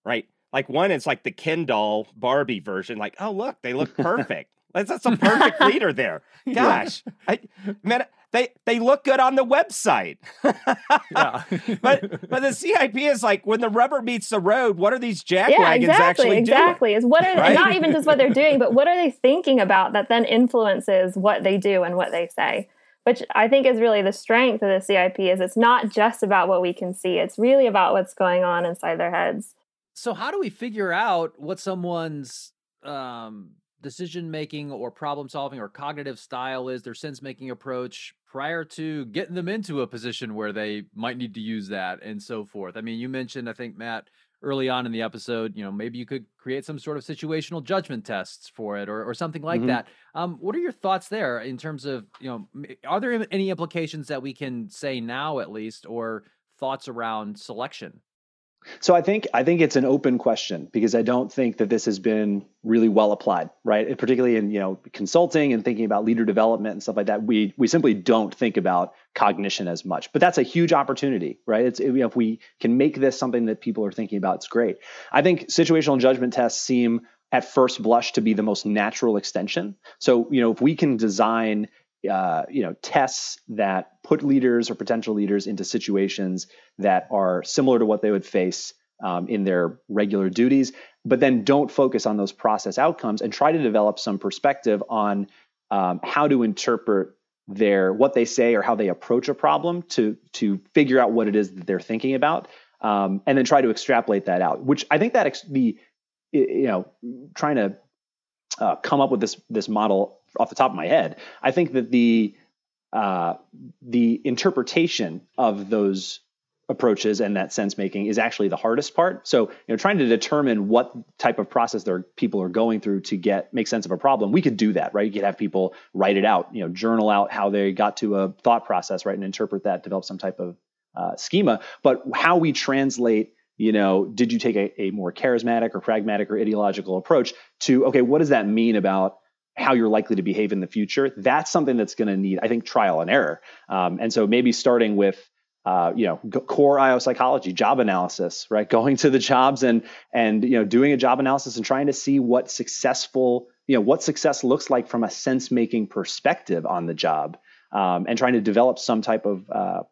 Right. Like one is like the Ken doll Barbie version, like, oh look, they look *laughs* perfect. That's, that's a perfect *laughs* leader there. Gosh, I, man, they they look good on the website. *laughs* yeah, *laughs* but but the CIP is like when the rubber meets the road. What are these jack yeah, wagons exactly, actually exactly. doing? Exactly. Is what are right? not even just what they're doing, but what are they thinking about that then influences what they do and what they say. Which I think is really the strength of the CIP is it's not just about what we can see. It's really about what's going on inside their heads. So how do we figure out what someone's um decision making or problem solving or cognitive style is, their sense making approach prior to getting them into a position where they might need to use that and so forth. I mean, you mentioned, I think, Matt, early on in the episode, you know, maybe you could create some sort of situational judgment tests for it or, or something like mm-hmm. that. Um, what are your thoughts there in terms of, you know, are there any implications that we can say now at least or thoughts around selection? So I think I think it's an open question because I don't think that this has been really well applied, right? And particularly in you know consulting and thinking about leader development and stuff like that. We we simply don't think about cognition as much, but that's a huge opportunity, right? It's if we can make this something that people are thinking about, it's great. I think situational judgment tests seem at first blush to be the most natural extension. So you know if we can design uh, you know tests that put leaders or potential leaders into situations that are similar to what they would face um, in their regular duties but then don't focus on those process outcomes and try to develop some perspective on um, how to interpret their what they say or how they approach a problem to to figure out what it is that they're thinking about um, and then try to extrapolate that out which i think that ex- the you know trying to uh, come up with this this model off the top of my head. I think that the uh, the interpretation of those approaches and that sense making is actually the hardest part. So, you know, trying to determine what type of process their people are going through to get make sense of a problem, we could do that, right? You could have people write it out, you know, journal out how they got to a thought process, right, and interpret that, develop some type of uh, schema. But how we translate you know, did you take a, a more charismatic or pragmatic or ideological approach to, okay, what does that mean about how you're likely to behave in the future? That's something that's going to need, I think, trial and error. Um, and so maybe starting with, uh, you know, core IO psychology, job analysis, right? Going to the jobs and and you know doing a job analysis and trying to see what successful, you know, what success looks like from a sense making perspective on the job, um, and trying to develop some type of uh,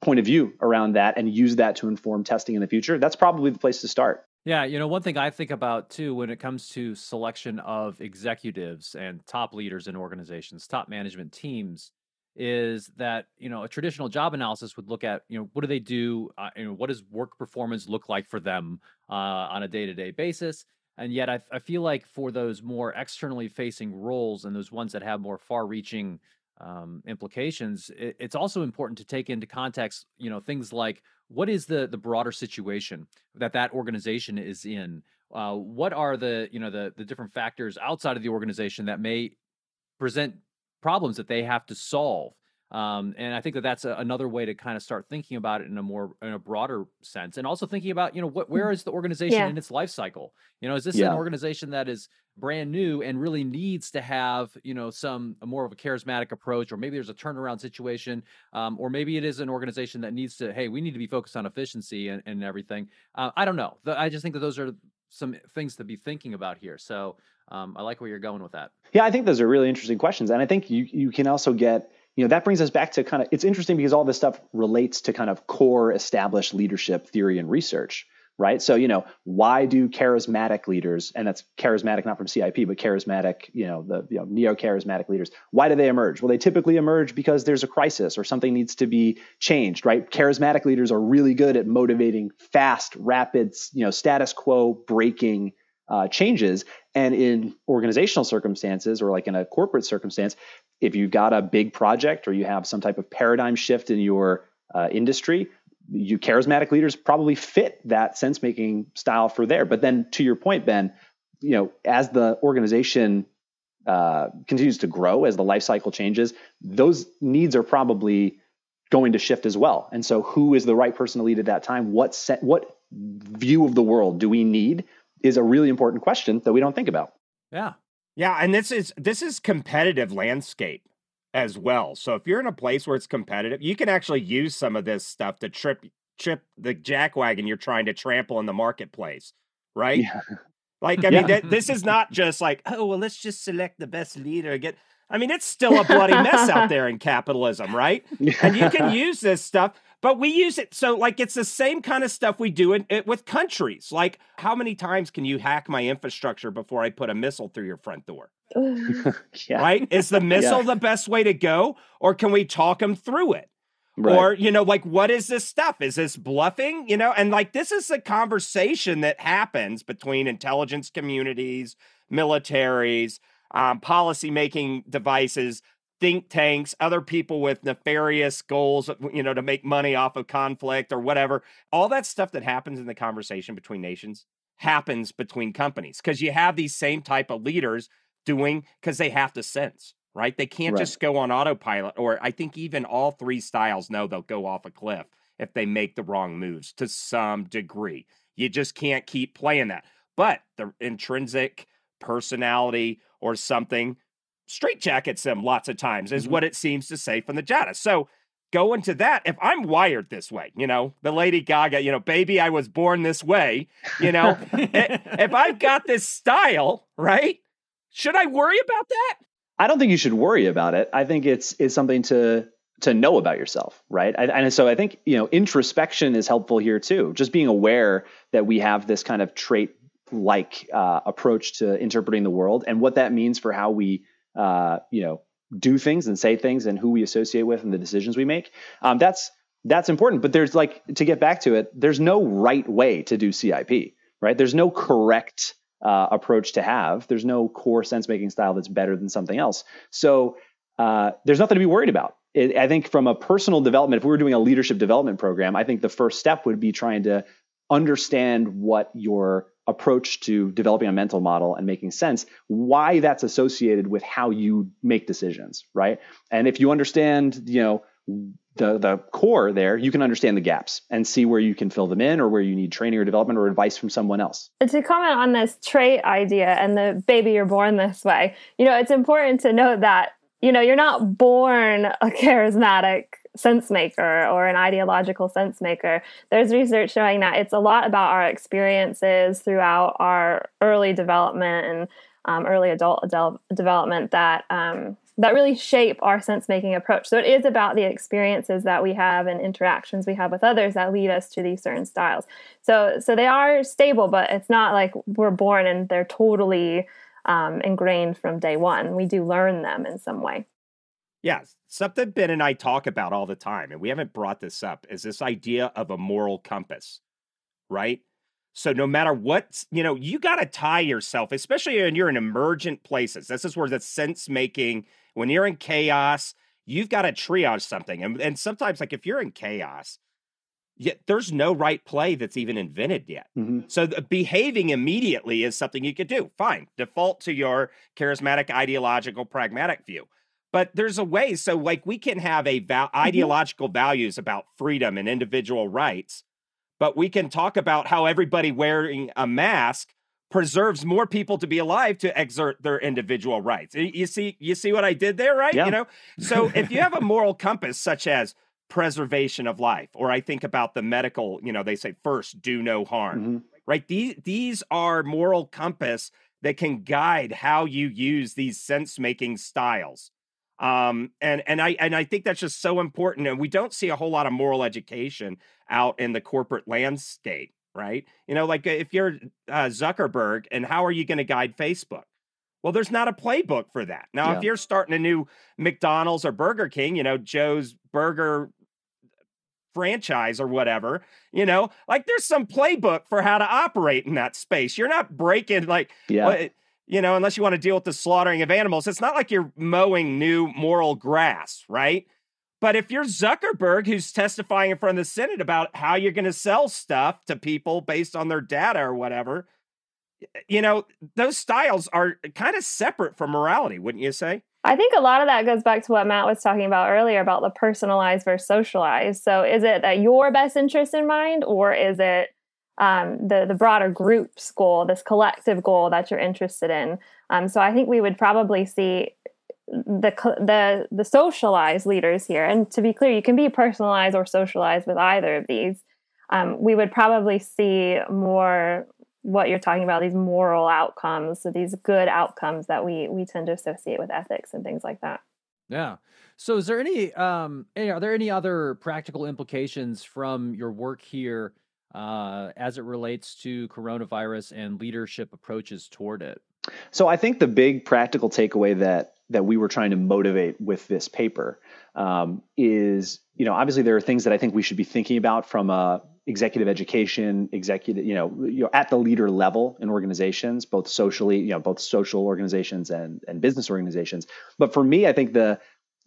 point of view around that and use that to inform testing in the future, that's probably the place to start. Yeah, you know, one thing I think about too when it comes to selection of executives and top leaders in organizations, top management teams, is that you know a traditional job analysis would look at you know what do they do, uh, you know what does work performance look like for them uh, on a day to day basis, and yet I, I feel like for those more externally facing roles and those ones that have more far reaching um, implications, it, it's also important to take into context, you know, things like what is the the broader situation that that organization is in. Uh, what are the you know the the different factors outside of the organization that may present problems that they have to solve um, and I think that that's a, another way to kind of start thinking about it in a more in a broader sense, and also thinking about you know what where mm. the organization yeah. in its life cycle? You know, is this yeah. an organization that is brand new and really needs to have you know some more of a charismatic approach, or maybe there's a turnaround situation, um, or maybe it is an organization that needs to hey we need to be focused on efficiency and, and everything. Uh, I don't know. I just think that those are some things to be thinking about here. So um, I like where you're going with that. Yeah, I think those are really interesting questions, and I think you you can also get you know that brings us back to kind of it's interesting because all this stuff relates to kind of core established leadership theory and research right? So you know why do charismatic leaders and that's charismatic not from cip but charismatic you know the you know, neo-charismatic leaders why do they emerge? Well they typically emerge because there's a crisis or something needs to be changed right? Charismatic leaders are really good at motivating fast rapid you know status quo breaking uh, changes. And in organizational circumstances or like in a corporate circumstance, if you've got a big project or you have some type of paradigm shift in your uh, industry, you charismatic leaders probably fit that sense making style for there. But then to your point, Ben, you know, as the organization uh, continues to grow, as the life cycle changes, those needs are probably going to shift as well. And so, who is the right person to lead at that time? What set, what view of the world do we need? Is a really important question that we don't think about. Yeah, yeah, and this is this is competitive landscape as well. So if you're in a place where it's competitive, you can actually use some of this stuff to trip trip the jackwagon you're trying to trample in the marketplace, right? Yeah. Like *laughs* I mean, th- this is not just like oh well, let's just select the best leader. Get I mean, it's still a bloody mess out *laughs* there in capitalism, right? And you can use this stuff. But we use it so like it's the same kind of stuff we do in, it with countries. Like how many times can you hack my infrastructure before I put a missile through your front door? *laughs* yeah. Right? Is the *laughs* missile yeah. the best way to go or can we talk them through it? Right. Or, you know, like, what is this stuff? Is this bluffing? You know, and like, this is a conversation that happens between intelligence communities, militaries, um, policy making devices think tanks, other people with nefarious goals, uh, you know, to make money off of conflict or whatever. All that stuff that happens in the conversation between nations happens between companies because you have these same type of leaders doing because they have to sense, right? They can't right. just go on autopilot, or I think even all three styles know they'll go off a cliff if they make the wrong moves to some degree. You just can't keep playing that. But the intrinsic personality or something straight jackets them lots of times, is mm-hmm. what it seems to say from the data. So go into that. If I'm wired this way, you know, the Lady Gaga, you know, baby, I was born this way, you know, if I've got this style, right? Should I worry about that? I don't think you should worry about it. I think it's it's something to to know about yourself, right? I, and so I think you know introspection is helpful here too. Just being aware that we have this kind of trait like uh, approach to interpreting the world and what that means for how we uh, you know do things and say things and who we associate with and the decisions we make. Um, that's that's important. But there's like to get back to it, there's no right way to do CIP, right? There's no correct uh, approach to have. There's no core sense making style that's better than something else. So uh, there's nothing to be worried about. It, I think from a personal development, if we were doing a leadership development program, I think the first step would be trying to understand what your approach to developing a mental model and making sense why that's associated with how you make decisions right? And if you understand you know the the core there you can understand the gaps and see where you can fill them in or where you need training or development or advice from someone else. To comment on this trait idea and the baby you're born this way you know it's important to note that you know you're not born a *laughs* charismatic sense maker or an ideological sense maker. There's research showing that it's a lot about our experiences throughout our early development and um, early adult development that um, that really shape our sense making approach. So it is about the experiences that we have and interactions we have with others that lead us to these certain styles. So so they are stable, but it's not like we're born and they're totally um, ingrained from day one. We do learn them in some way. Yeah, something Ben and I talk about all the time, and we haven't brought this up, is this idea of a moral compass, right? So no matter what, you know, you got to tie yourself, especially when you're in emergent places. This is where the sense making, when you're in chaos, you've got to triage something. And, and sometimes, like if you're in chaos, yet there's no right play that's even invented yet. Mm-hmm. So behaving immediately is something you could do. Fine, default to your charismatic, ideological, pragmatic view but there's a way so like we can have a val- mm-hmm. ideological values about freedom and individual rights but we can talk about how everybody wearing a mask preserves more people to be alive to exert their individual rights you see you see what i did there right yeah. you know so if you have a *laughs* moral compass such as preservation of life or i think about the medical you know they say first do no harm mm-hmm. right these these are moral compass that can guide how you use these sense making styles um, and and I and I think that's just so important. And we don't see a whole lot of moral education out in the corporate landscape, right? You know, like if you're uh, Zuckerberg, and how are you going to guide Facebook? Well, there's not a playbook for that. Now, yeah. if you're starting a new McDonald's or Burger King, you know, Joe's Burger franchise or whatever, you know, like there's some playbook for how to operate in that space. You're not breaking like, yeah you know, unless you want to deal with the slaughtering of animals, it's not like you're mowing new moral grass, right? But if you're Zuckerberg, who's testifying in front of the Senate about how you're going to sell stuff to people based on their data or whatever, you know, those styles are kind of separate from morality, wouldn't you say? I think a lot of that goes back to what Matt was talking about earlier about the personalized versus socialized. So is it that your best interest in mind, or is it um, the the broader group's goal, this collective goal that you're interested in. Um, so I think we would probably see the the the socialized leaders here. And to be clear, you can be personalized or socialized with either of these. Um, we would probably see more what you're talking about these moral outcomes so these good outcomes that we we tend to associate with ethics and things like that yeah so is there any um are there any other practical implications from your work here uh, as it relates to coronavirus and leadership approaches toward it? So I think the big practical takeaway that that we were trying to motivate with this paper um, is, you know, obviously there are things that I think we should be thinking about from a executive education, executive, you know, you know, at the leader level in organizations, both socially, you know, both social organizations and and business organizations. But for me, I think the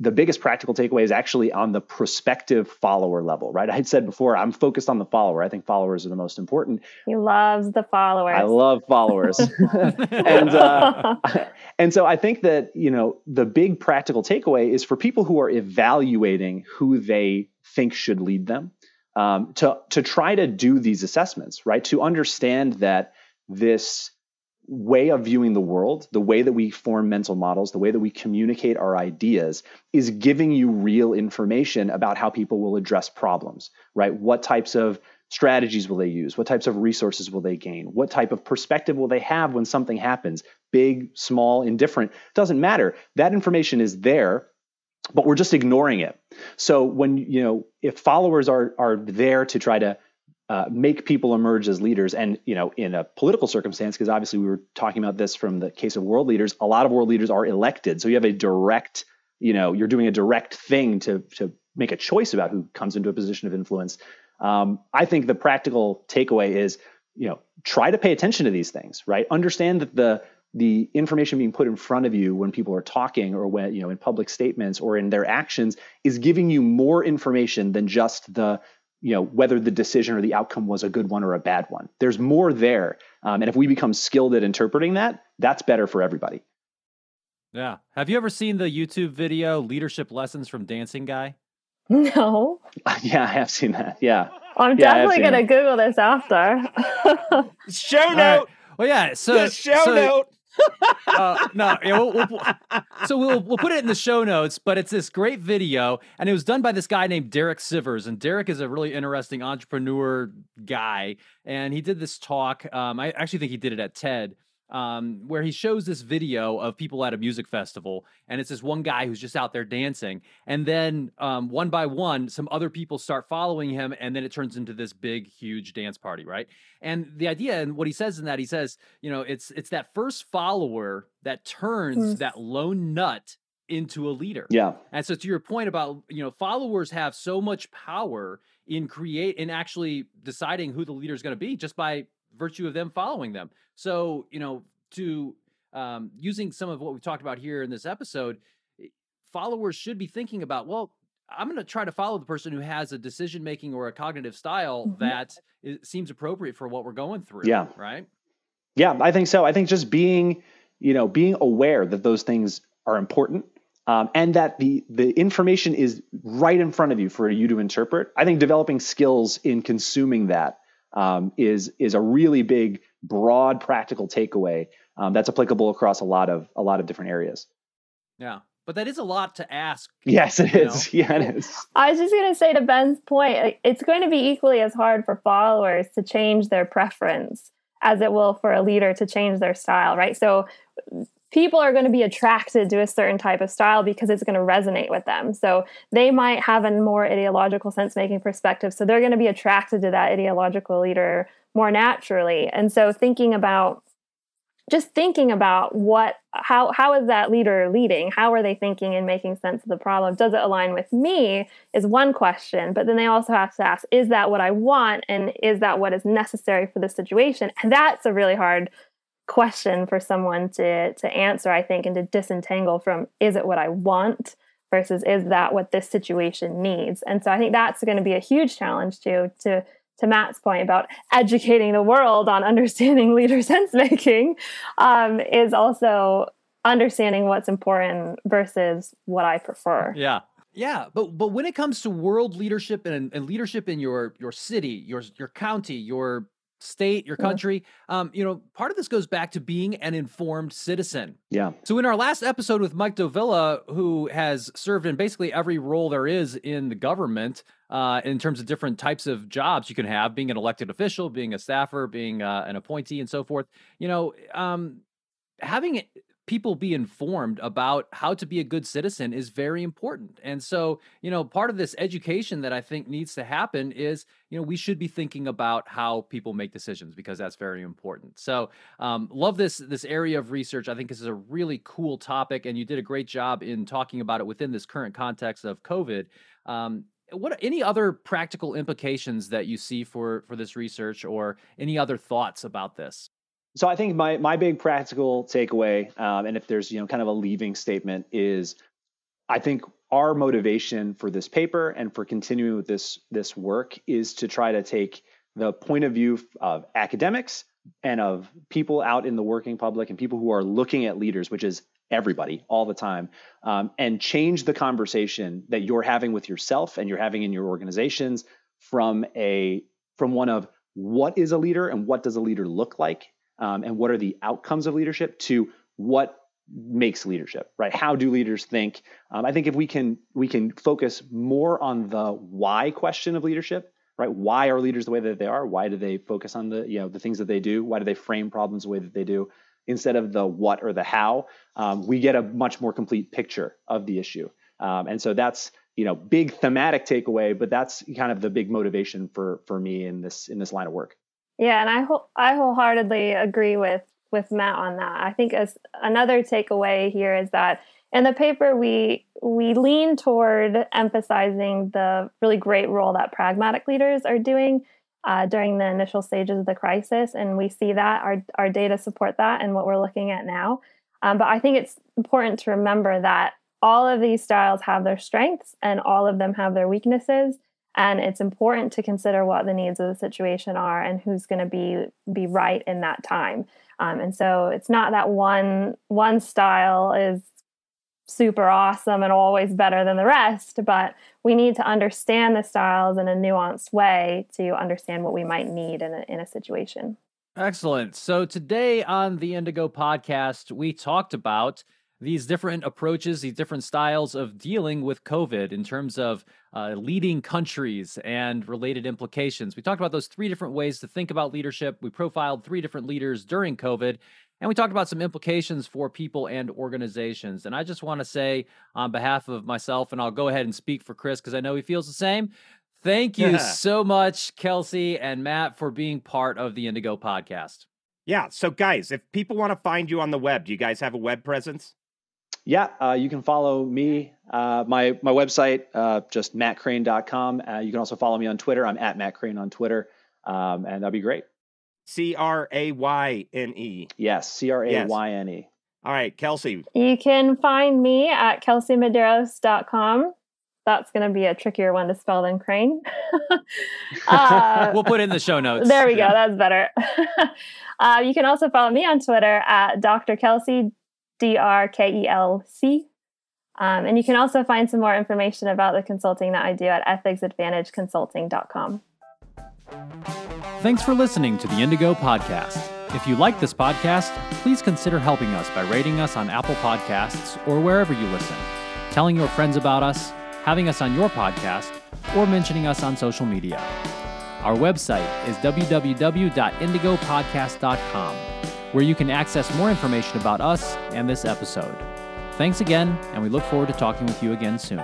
the biggest practical takeaway is actually on the prospective follower level, right? I had said before, I'm focused on the follower. I think followers are the most important. He loves the followers. I love followers, *laughs* and *laughs* uh, and so I think that you know the big practical takeaway is for people who are evaluating who they think should lead them um, to to try to do these assessments, right? To understand that this way of viewing the world, the way that we form mental models, the way that we communicate our ideas is giving you real information about how people will address problems, right? What types of strategies will they use? What types of resources will they gain? What type of perspective will they have when something happens? Big, small, indifferent, doesn't matter. That information is there, but we're just ignoring it. So when, you know, if followers are are there to try to uh, make people emerge as leaders. And you know, in a political circumstance, because obviously we were talking about this from the case of world leaders, a lot of world leaders are elected. So you have a direct, you know, you're doing a direct thing to to make a choice about who comes into a position of influence. Um, I think the practical takeaway is, you know, try to pay attention to these things, right? Understand that the the information being put in front of you when people are talking or when you know in public statements or in their actions is giving you more information than just the you know whether the decision or the outcome was a good one or a bad one. There's more there um, and if we become skilled at interpreting that that's better for everybody. Yeah. Have you ever seen the youtube video leadership lessons from dancing guy? No. *laughs* Yeah i have seen that. Yeah. I'm yeah, definitely gonna that. google this after. *laughs* Show note right. well yeah so the show so, note uh, no, yeah, we'll, we'll, so we'll we'll put it in the show notes. But it's this great video, and it was done by this guy named Derek Sivers, and Derek is a really interesting entrepreneur guy, and he did this talk. Um, I actually think he did it at TED um, where he shows this video of people at a music festival, and it's this one guy who's just out there dancing, and then um, one by one, some other people start following him, and then it turns into this big, huge dance party, right? And the idea, and what he says in that, he says, you know, it's it's that first follower that turns mm. that lone nut into a leader. Yeah. And so to your point about, you know, followers have so much power in create in actually deciding who the leader is going to be just by virtue of them following them. So, you know, to um, using some of what we talked about here in this episode, eh, followers should be thinking about, well, I'm going to try to follow the person who has a decision making or a cognitive style mm-hmm. that seems appropriate for what we're going through. Yeah. Right. Yeah, I think so. I think just being, you know, being aware that those things are important um, and that the the information is right in front of you for you to interpret. I think developing skills in consuming that um, is is a really big, broad, practical takeaway um, that's applicable across a lot of a lot of different areas. Yeah, but that is a lot to ask. Yes, it is. Know? *laughs* Yeah, it is. I was just going to say to Ben's point, it's going to be equally as hard for followers to change their preference as it will for a leader to change their style, right? So people are going to be attracted to a certain type of style because it's going to resonate with them. So they might have a more ideological sense making perspective. So they're going to be attracted to that ideological leader more naturally. And so thinking about just thinking about what how how is that leader leading how are they thinking and making sense of the problem does it align with me is one question but then they also have to ask is that what i want and is that what is necessary for the situation and that's a really hard question for someone to to answer i think and to disentangle from is it what i want versus is that what this situation needs? And so i think that's going to be a huge challenge too to to matt's point about educating the world on understanding *laughs* leader sense making um, is also understanding what's important versus what i prefer. Yeah. Yeah, but but when it comes to world leadership and, and leadership in your your city, your your county, your state, your country. Yeah. Um, you know, part of this goes back to being an informed citizen. Yeah. So in our last episode with Mike Dovilla, who has served in basically every role there is in the government, uh, in terms of different types of jobs you can have, being an elected official, being a staffer, being uh, an appointee, and so forth. You know, um, having people be informed about how to be a good citizen is very important. And so, you know, part of this education that I think needs to happen is, you know, we should be thinking about how people make decisions because that's very important. So, um, love this this area of research. I think this is a really cool topic, and you did a great job in talking about it within this current context of COVID. Um, what any other practical implications that you see for for this research, or any other thoughts about this? So I think my my big practical takeaway, um, and if there's you know kind of a leaving statement, is I think our motivation for this paper and for continuing with this this work is to try to take the point of view of academics and of people out in the working public and people who are looking at leaders, which is everybody all the time, um, and change the conversation that you're having with yourself and you're having in your organizations from a from one of what is a leader and what does a leader look like um, and what are the outcomes of leadership to what makes leadership right? How do leaders think? Um, i think if we can we can focus more on the why question of leadership right? Why are leaders the way that they are? Why do they focus on the you know the things that they do? Why do they frame problems the way that they do instead of the what or the how? Um, we get a much more complete picture of the issue. Um, and so that's you know big thematic takeaway but that's kind of the big motivation for for me in this in this line of work yeah and i whole, i wholeheartedly agree with with Matt on that. I think as another takeaway here is that in the paper we we lean toward emphasizing the really great role that pragmatic leaders are doing uh, during the initial stages of the crisis, and we see that our our data support that and what we're looking at now. Um, but I think it's important to remember that all of these styles have their strengths and all of them have their weaknesses and it's important to consider what the needs of the situation are and who's going to be be right in that time um, and so it's not that one one style is super awesome and always better than the rest, but we need to understand the styles in a nuanced way to understand what we might need in a, in a situation. Excellent. So today on the Indigo podcast, we talked about these different approaches, these different styles of dealing with COVID in terms of uh, leading countries and related implications. We talked about those three different ways to think about leadership. We profiled three different leaders during COVID, and we talked about some implications for people and organizations. And I just want to say, on behalf of myself, and I'll go ahead and speak for Chris because I know he feels the same. Thank you so much, Kelsey and Matt, for being part of the Indigo podcast. Yeah. So, guys, if people want to find you on the web, do you guys have a web presence? Yeah, uh, you can follow me. Uh, my my website, uh, just mattcrayne.com. Uh, you can also follow me on Twitter. I'm at Matt Crayne on Twitter, um, and that'd be great. C R A Y N E. Yes, C R A Y N E. All right, Kelsey. You can find me at kelseymedeiros.com. That's going to be a trickier one to spell than Crayne. *laughs* uh, *laughs* we'll put in the show notes. There we yeah. go. That's better. *laughs* uh, you can also follow me on Twitter at Dr. Kelsey, D R K E L C. Um, and you can also find some more information about the consulting that I do at ethicsadvantageconsulting.com. Thanks for listening to the Indigo Podcast. If you like this podcast, please consider helping us by rating us on Apple Podcasts or wherever you listen, telling your friends about us, having us on your podcast, or mentioning us on social media. Our website is www.indigopodcast.com where you can access more information about us and this episode. Thanks again, and we look forward to talking with you again soon.